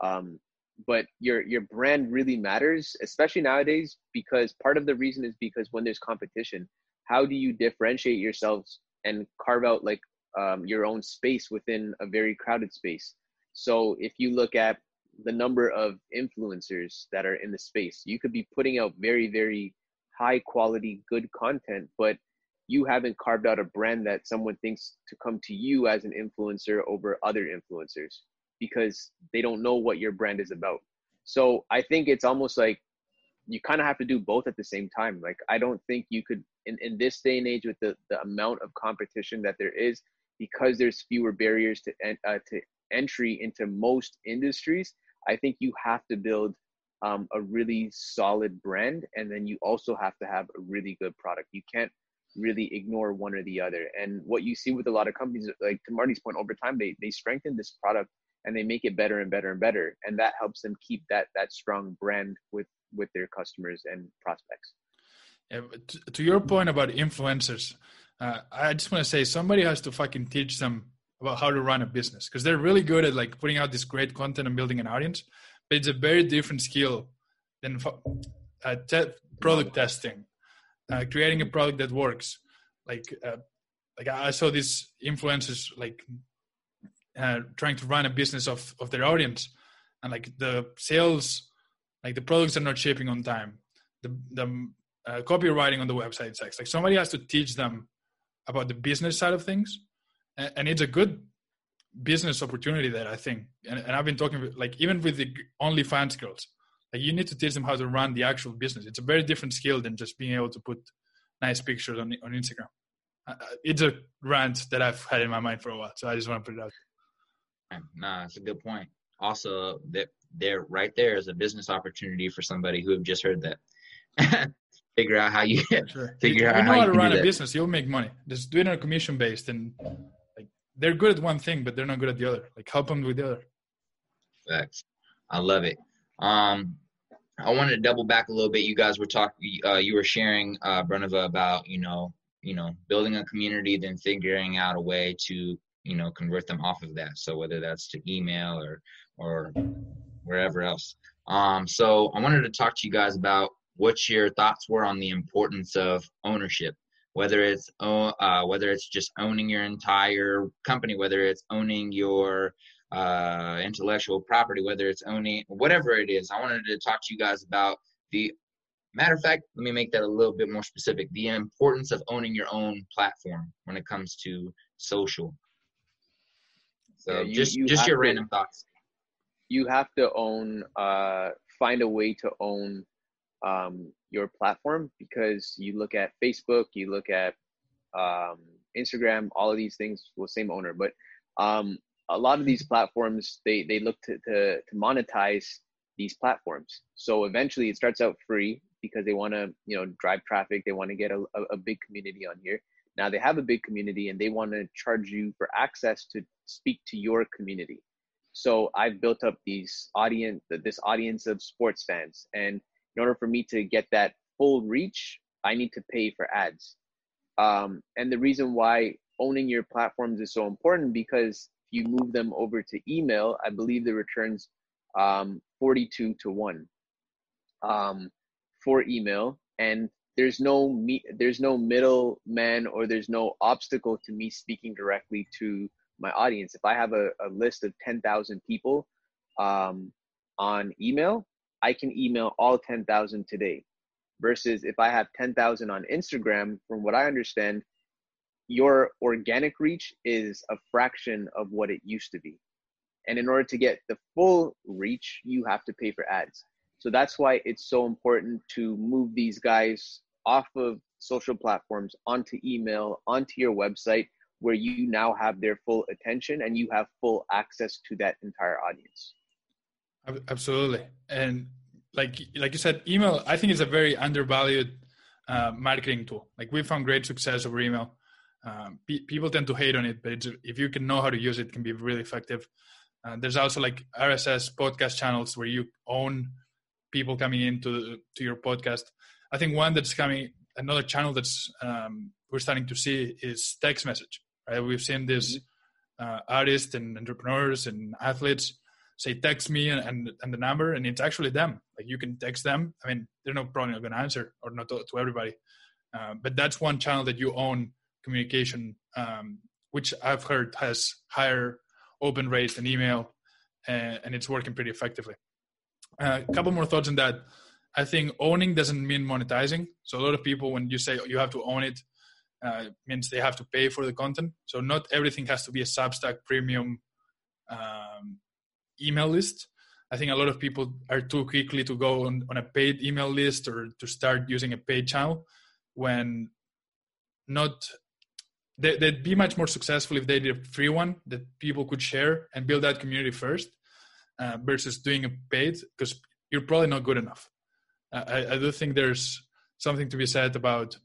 Um, but your your brand really matters especially nowadays because part of the reason is because when there's competition how do you differentiate yourselves and carve out like um, your own space within a very crowded space so if you look at the number of influencers that are in the space. You could be putting out very, very high quality, good content, but you haven't carved out a brand that someone thinks to come to you as an influencer over other influencers because they don't know what your brand is about. So I think it's almost like you kind of have to do both at the same time. Like I don't think you could in, in this day and age with the, the amount of competition that there is, because there's fewer barriers to uh, to entry into most industries. I think you have to build um, a really solid brand, and then you also have to have a really good product. You can't really ignore one or the other. And what you see with a lot of companies, like to Marti's point, over time they they strengthen this product and they make it better and better and better, and that helps them keep that that strong brand with with their customers and prospects. Yeah, to, your point about influencers, uh, I just want to say somebody has to fucking teach them about how to run a business because they're really good at like putting out this great content and building an audience, but it's a very different skill than uh, te- product testing, uh, creating a product that works. Like, uh, like I saw these influencers like uh, trying to run a business of of their audience, and like the sales, like the products are not shipping on time. The the uh, copywriting on the website sucks. Like somebody has to teach them about the business side of things, and, and it's a good business opportunity there. I think, and, and I've been talking like even with the only OnlyFans girls, like you need to teach them how to run the actual business. It's a very different skill than just being able to put nice pictures on on Instagram. Uh, uh it's a rant that I've had in my mind for a while, so I just want to put it out. Nah, it's a good point. Also, that there right there is a business opportunity for somebody who have just heard that. figure out how you sure. figure out you know how, how to run a business. You'll make money. Just do it on a commission based, and they're good at one thing, but they're not good at the other. Like help them with the other. Facts. I love it. Um, I wanted to double back a little bit. You guys were talking. Uh, you were sharing, uh, Branavaa, about you know, you know, building a community, then figuring out a way to you know convert them off of that. So whether that's to email or or wherever else. Um, so I wanted to talk to you guys about what your thoughts were on the importance of ownership whether it's uh, whether it's just owning your entire company whether it's owning your uh, intellectual property whether it's owning whatever it is i wanted to talk to you guys about the matter of fact let me make that a little bit more specific the importance of owning your own platform when it comes to social. So yeah, you, just you just your to, random thoughts. You have to own uh, find a way to own um, your platform because you look at Facebook, you look at um, Instagram, all of these things, well, same owner, but um, a lot of these platforms they they look to, to to monetize these platforms. So eventually, it starts out free because they want to you know drive traffic, they want to get a, a, big community on here. Now they have a big community and they want to charge you for access to speak to your community. So I've built up these audience, this audience of sports fans, and in order for me to get that full reach, I need to pay for ads. Um, and the reason why owning your platforms is so important because if you move them over to email, I believe the returns um, 42 to 1 um, for email. And there's no me, there's no middleman or there's no obstacle to me speaking directly to my audience. If I have a, a list of 10,000 people um, on email, I can email all 10,000 today. Versus if I have 10,000 on Instagram, from what I understand, your organic reach is a fraction of what it used to be. And in order to get the full reach, you have to pay for ads. So that's why it's so important to move these guys off of social platforms onto email, onto your website, where you now have their full attention and you have full access to that entire audience. Absolutely, and like like you said, email I think is a very undervalued uh, marketing tool. Like we found great success over email. Um, pe- people tend to hate on it, but if you can know how to use it, it can be really effective. Uh, there's also like RSS podcast channels where you own people coming into to your podcast. I think one that's coming, another channel that's um, we're starting to see is text message. Right, we've seen this mm-hmm. uh, artists and entrepreneurs and athletes say text me and, and, and the number and it's actually them like you can text them i mean they're not probably not going to answer or not to, to everybody uh, but that's one channel that you own communication um, which i've heard has higher open rates than email and, and it's working pretty effectively. Uh, a couple more thoughts on that. I think owning doesn't mean monetizing. So a lot of people, when you say you have to own it, uh, means they have to pay for the content. So not everything has to be a Substack premium um, email list. I think a lot of people are too quickly to go on, on a paid email list or to start using a paid channel when not they, would be much more successful if they did a free one that people could share and build that community first uh, versus doing a paid because you're probably not good enough. Uh, I, I, do think there's something to be said about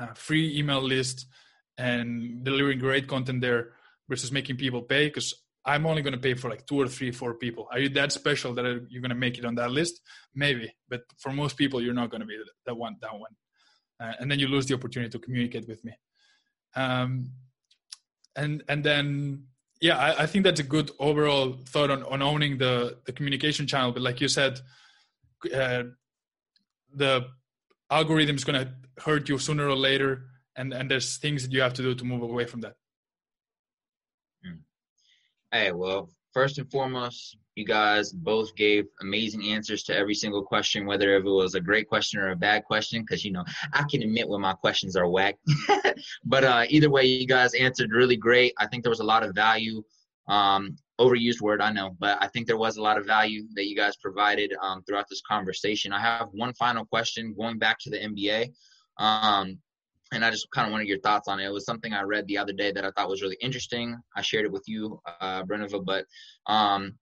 uh, free email list and delivering great content there versus making people pay because I'm only going to pay for like two or three, four people. Are you that special that you're going to make it on that list? Maybe, but for most people, you're not going to be that one. That one, uh, and then you lose the opportunity to communicate with me. Um, and and then yeah, I, I, think that's a good overall thought on, on owning the the communication channel. But like you said, uh, the algorithm is going to hurt you sooner or later, and and there's things that you have to do to move away from that. Hey, well, first and foremost, you guys both gave amazing answers to every single question, whether it was a great question or a bad question, because you know I can admit when my questions are whack. but uh, either way, you guys answered really great. I think there was a lot of value. Um, overused word, I know, but I think there was a lot of value that you guys provided um, throughout this conversation. I have one final question going back to the NBA. Um, and I just kind of wanted your thoughts on it. It was something I read the other day that I thought was really interesting. I shared it with you, uh, Branavaa, but um,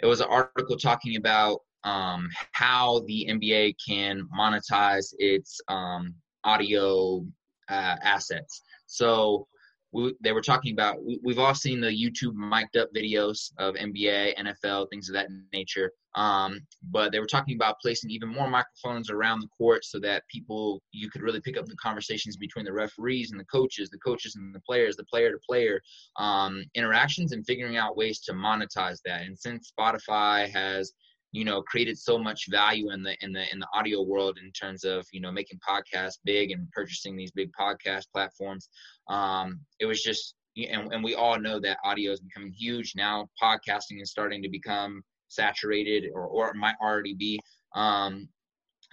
it was an article talking about um, how the NBA can monetize its um, audio uh, assets. So we, they were talking about we, have all seen the YouTube mic'd up videos of NBA, NFL, things of that nature. Um, but they were talking about placing even more microphones around the court so that people you could really pick up the conversations between the referees and the coaches, the coaches and the players, the player to player um, interactions, and figuring out ways to monetize that. And since Spotify has you know created so much value in the in the in the audio world in terms of you know making podcasts big and purchasing these big podcast platforms. Um it was just and, and we all know that audio is becoming huge now. Podcasting is starting to become saturated or or it might already be. Um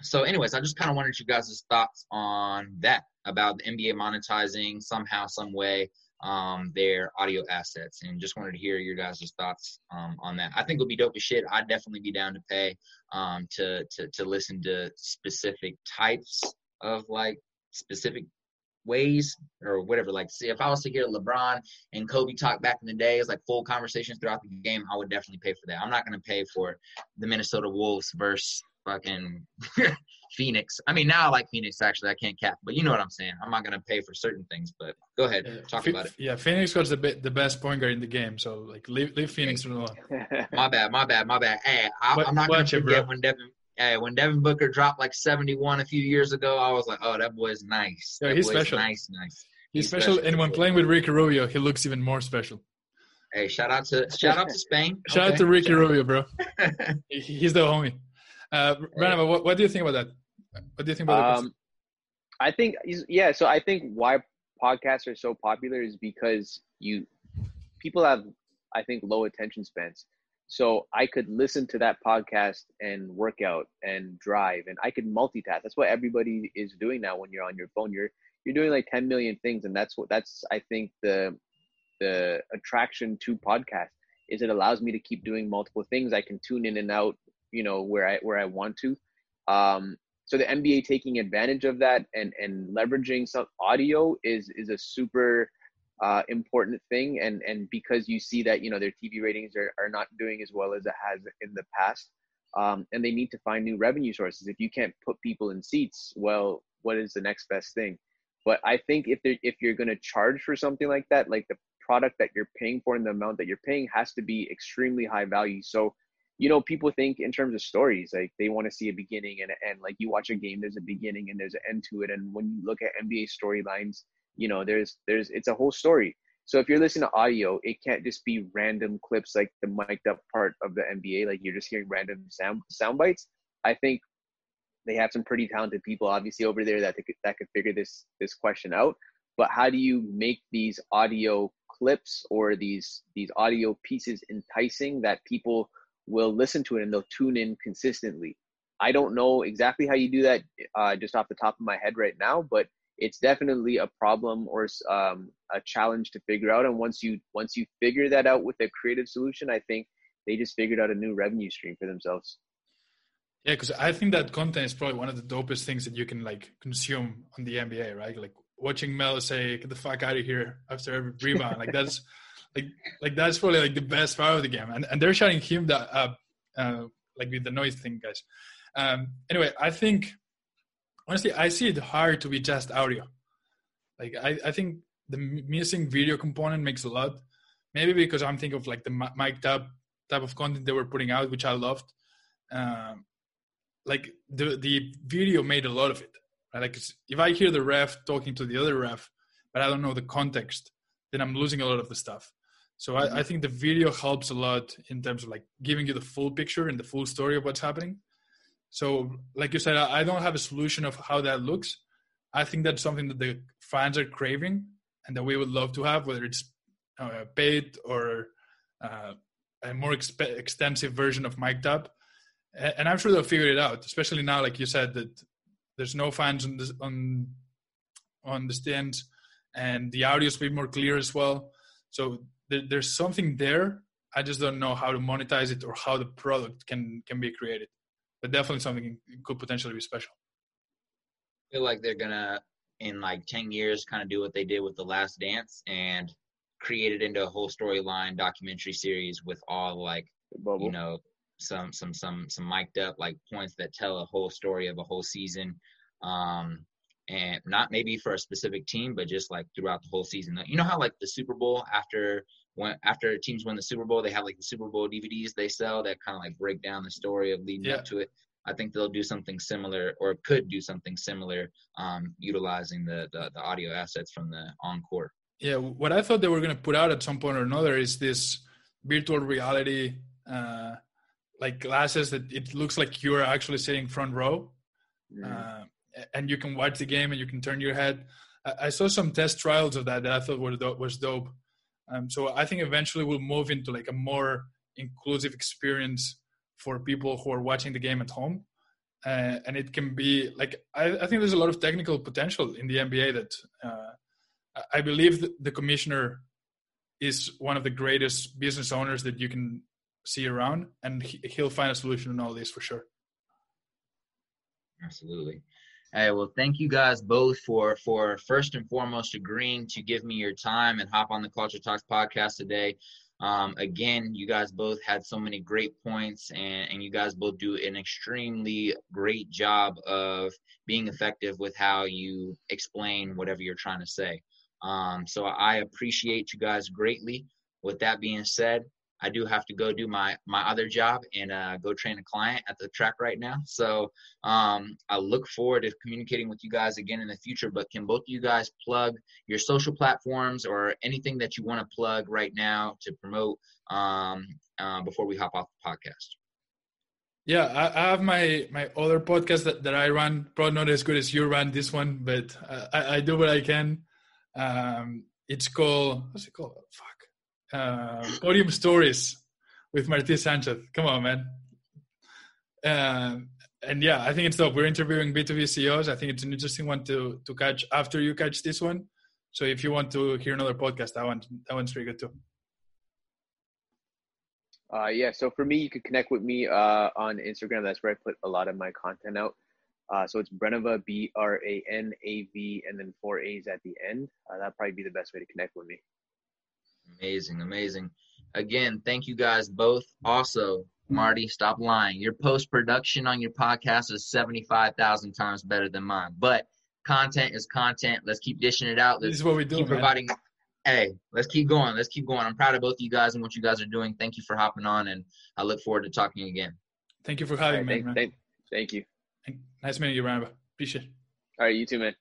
so anyways i just kind of wanted you guys' thoughts on that about the nba monetizing somehow some way um, their audio assets and just wanted to hear your guys' thoughts um, on that. I think it'll be dope as shit. I'd definitely be down to pay um, to, to, to listen to specific types of like specific ways or whatever. Like, see, if I was to hear LeBron and Kobe talk back in the day, it's like full conversations throughout the game, I would definitely pay for that. I'm not going to pay for the Minnesota Wolves versus fucking Phoenix. I mean, now I like Phoenix. Actually, I can't cap, but you know what I'm saying. I'm not gonna pay for certain things, but go ahead, yeah, talk F- about it. Yeah, Phoenix was the be- the best point guard in the game, so like leave, leave Phoenix alone. my bad, my bad, my bad. Hey, I, am not gonna forget when Devin. Hey, when Devin Booker dropped like 71 a few years ago, I was like, "Oh, that boy's nice. Yeah, that he's special. Nice, nice. He's, he's special, special, and when playing with Ricky Rubio, he looks even more special. Hey, shout out to shout out to Spain. Shout okay. out to Ricky Rubio, bro. he's the homie. Uh, what, what do you think about that? What do you think about um, I think yeah. So I think why podcasts are so popular is because you people have I think low attention spans. So I could listen to that podcast and work out and drive and I could multitask. That's what everybody is doing now when you're on your phone. You're you're doing like 10 million things and that's what that's I think the the attraction to podcast is it allows me to keep doing multiple things. I can tune in and out, you know, where I where I want to. Um, so the NBA taking advantage of that and and leveraging some audio is is a super uh, important thing. And and because you see that you know their TV ratings are, are not doing as well as it has in the past um, and they need to find new revenue sources. If you can't put people in seats well what is the next best thing? But I think if if you're going to charge for something like that like the product that you're paying for and the amount that you're paying has to be extremely high value. So you know, people think in terms of stories, like they want to see a beginning and an end. Like you watch a game, there's a beginning and there's an end to it. And when you look at NBA storylines, you know, there's there's it's a whole story. So if you're listening to audio, it can't just be random clips like the mic'd up part of the NBA, like you're just hearing random sound sound bites. I think they have some pretty talented people, obviously, over there that could, that could figure this this question out. But how do you make these audio clips or these these audio pieces enticing that people will listen to it and they'll tune in consistently. I don't know exactly how you do that uh, just off the top of my head right now, but it's definitely a problem or um, a challenge to figure out. And once you once you figure that out with a creative solution, I think they just figured out a new revenue stream for themselves. Yeah, because I think that content is probably one of the dopest things that you can like consume on the NBA, right? Like watching Melo say "Get the fuck out of here" after every rebound, like that's like like that's probably like the best part of the game, and and they're shutting him that up, uh, like with the noise thing, guys. Um, anyway, I think honestly, I see it hard to be just audio. Like I, I think the missing video component makes a lot. Maybe because I'm thinking of like the mic up type of content they were putting out, which I loved. Um, like the the video made a lot of it. Right? Like if I hear the ref talking to the other ref, but I don't know the context, then I'm losing a lot of the stuff. So I, I, think the video helps a lot in terms of like giving you the full picture and the full story of what's happening. So, like you said, I don't have a solution of how that looks. I think that's something that the fans are craving and that we would love to have, whether it's uh, paid or uh, a more exp- extensive version of mic'd up. And I'm sure they'll figure it out, especially now, like you said, that there's no fans on the, on, on the stands and the audio is a bit more clear as well. So there, there's something there. I just don't know how to monetize it or how the product can can be created. But definitely something could potentially be special. I feel like they're gonna in like ten years kind of do what they did with the Last Dance and create it into a whole storyline documentary series with all like Bubble. you know some some some some mic'd up like points that tell a whole story of a whole season um and not maybe for a specific team, but just like throughout the whole season. You know how like the Super Bowl after when after teams win the Super Bowl, they have like the Super Bowl DVDs they sell that kind of like break down the story of leading yeah. up to it. I think they'll do something similar, or could do something similar, um, utilizing the, the, the audio assets from the encore. Yeah, what I thought they were going to put out at some point or another is this virtual reality, uh, like glasses that it looks like you're actually sitting front row. Mm. Uh, and you can watch the game and you can turn your head. I, saw some test trials of that that I thought was dope. Um, so I think eventually we'll move into like a more inclusive experience for people who are watching the game at home. Uh, and it can be like I, I, think there's a lot of technical potential in the NBA that uh, I believe the commissioner is one of the greatest business owners that you can see around, and he, he'll find a solution in all this for sure. Absolutely. Hey, well, thank you guys both for for first and foremost agreeing to give me your time and hop on the Culture Talks podcast today. Um, again, you guys both had so many great points, and, and you guys both do an extremely great job of being effective with how you explain whatever you're trying to say. Um, so I appreciate you guys greatly. With that being said, I do have to go do my my other job and uh, go train a client at the track right now. So um, I look forward to communicating with you guys again in the future. But can both of you guys plug your social platforms or anything that you want to plug right now to promote um, uh, before we hop off the podcast? Yeah, I, have my my other podcast that, that I run. Probably not as good as you run this one, but I, I do what I can. Um, it's called what's it called? Fuck uh, podium stories with Marti Sanchez. Come on, man. Uh, and yeah, I think it's dope. We're interviewing B2B CEOs. I think it's an interesting one to to catch after you catch this one. So if you want to hear another podcast, that one that one's pretty good too. Uh, yeah, so for me, you can connect with me uh, on Instagram. That's where I put a lot of my content out. Uh, so it's Branavaa, B R A N A V, and then four A's at the end. Uh, that'd probably be the best way to connect with me. Amazing, amazing. Again, thank you guys both. Also, Marti, stop lying. Your post production on your podcast is 75,000 times better than mine. But content is content. Let's keep dishing it out. Let's this is what we do. Keep man. providing. Hey, let's keep going. Let's keep going. I'm proud of both of you guys and what you guys are doing. Thank you for hopping on, and I look forward to talking again. Thank you for having right, me, thank, thank, thank, you. Nice meeting you, Ramba. Appreciate it. All right, you too, man.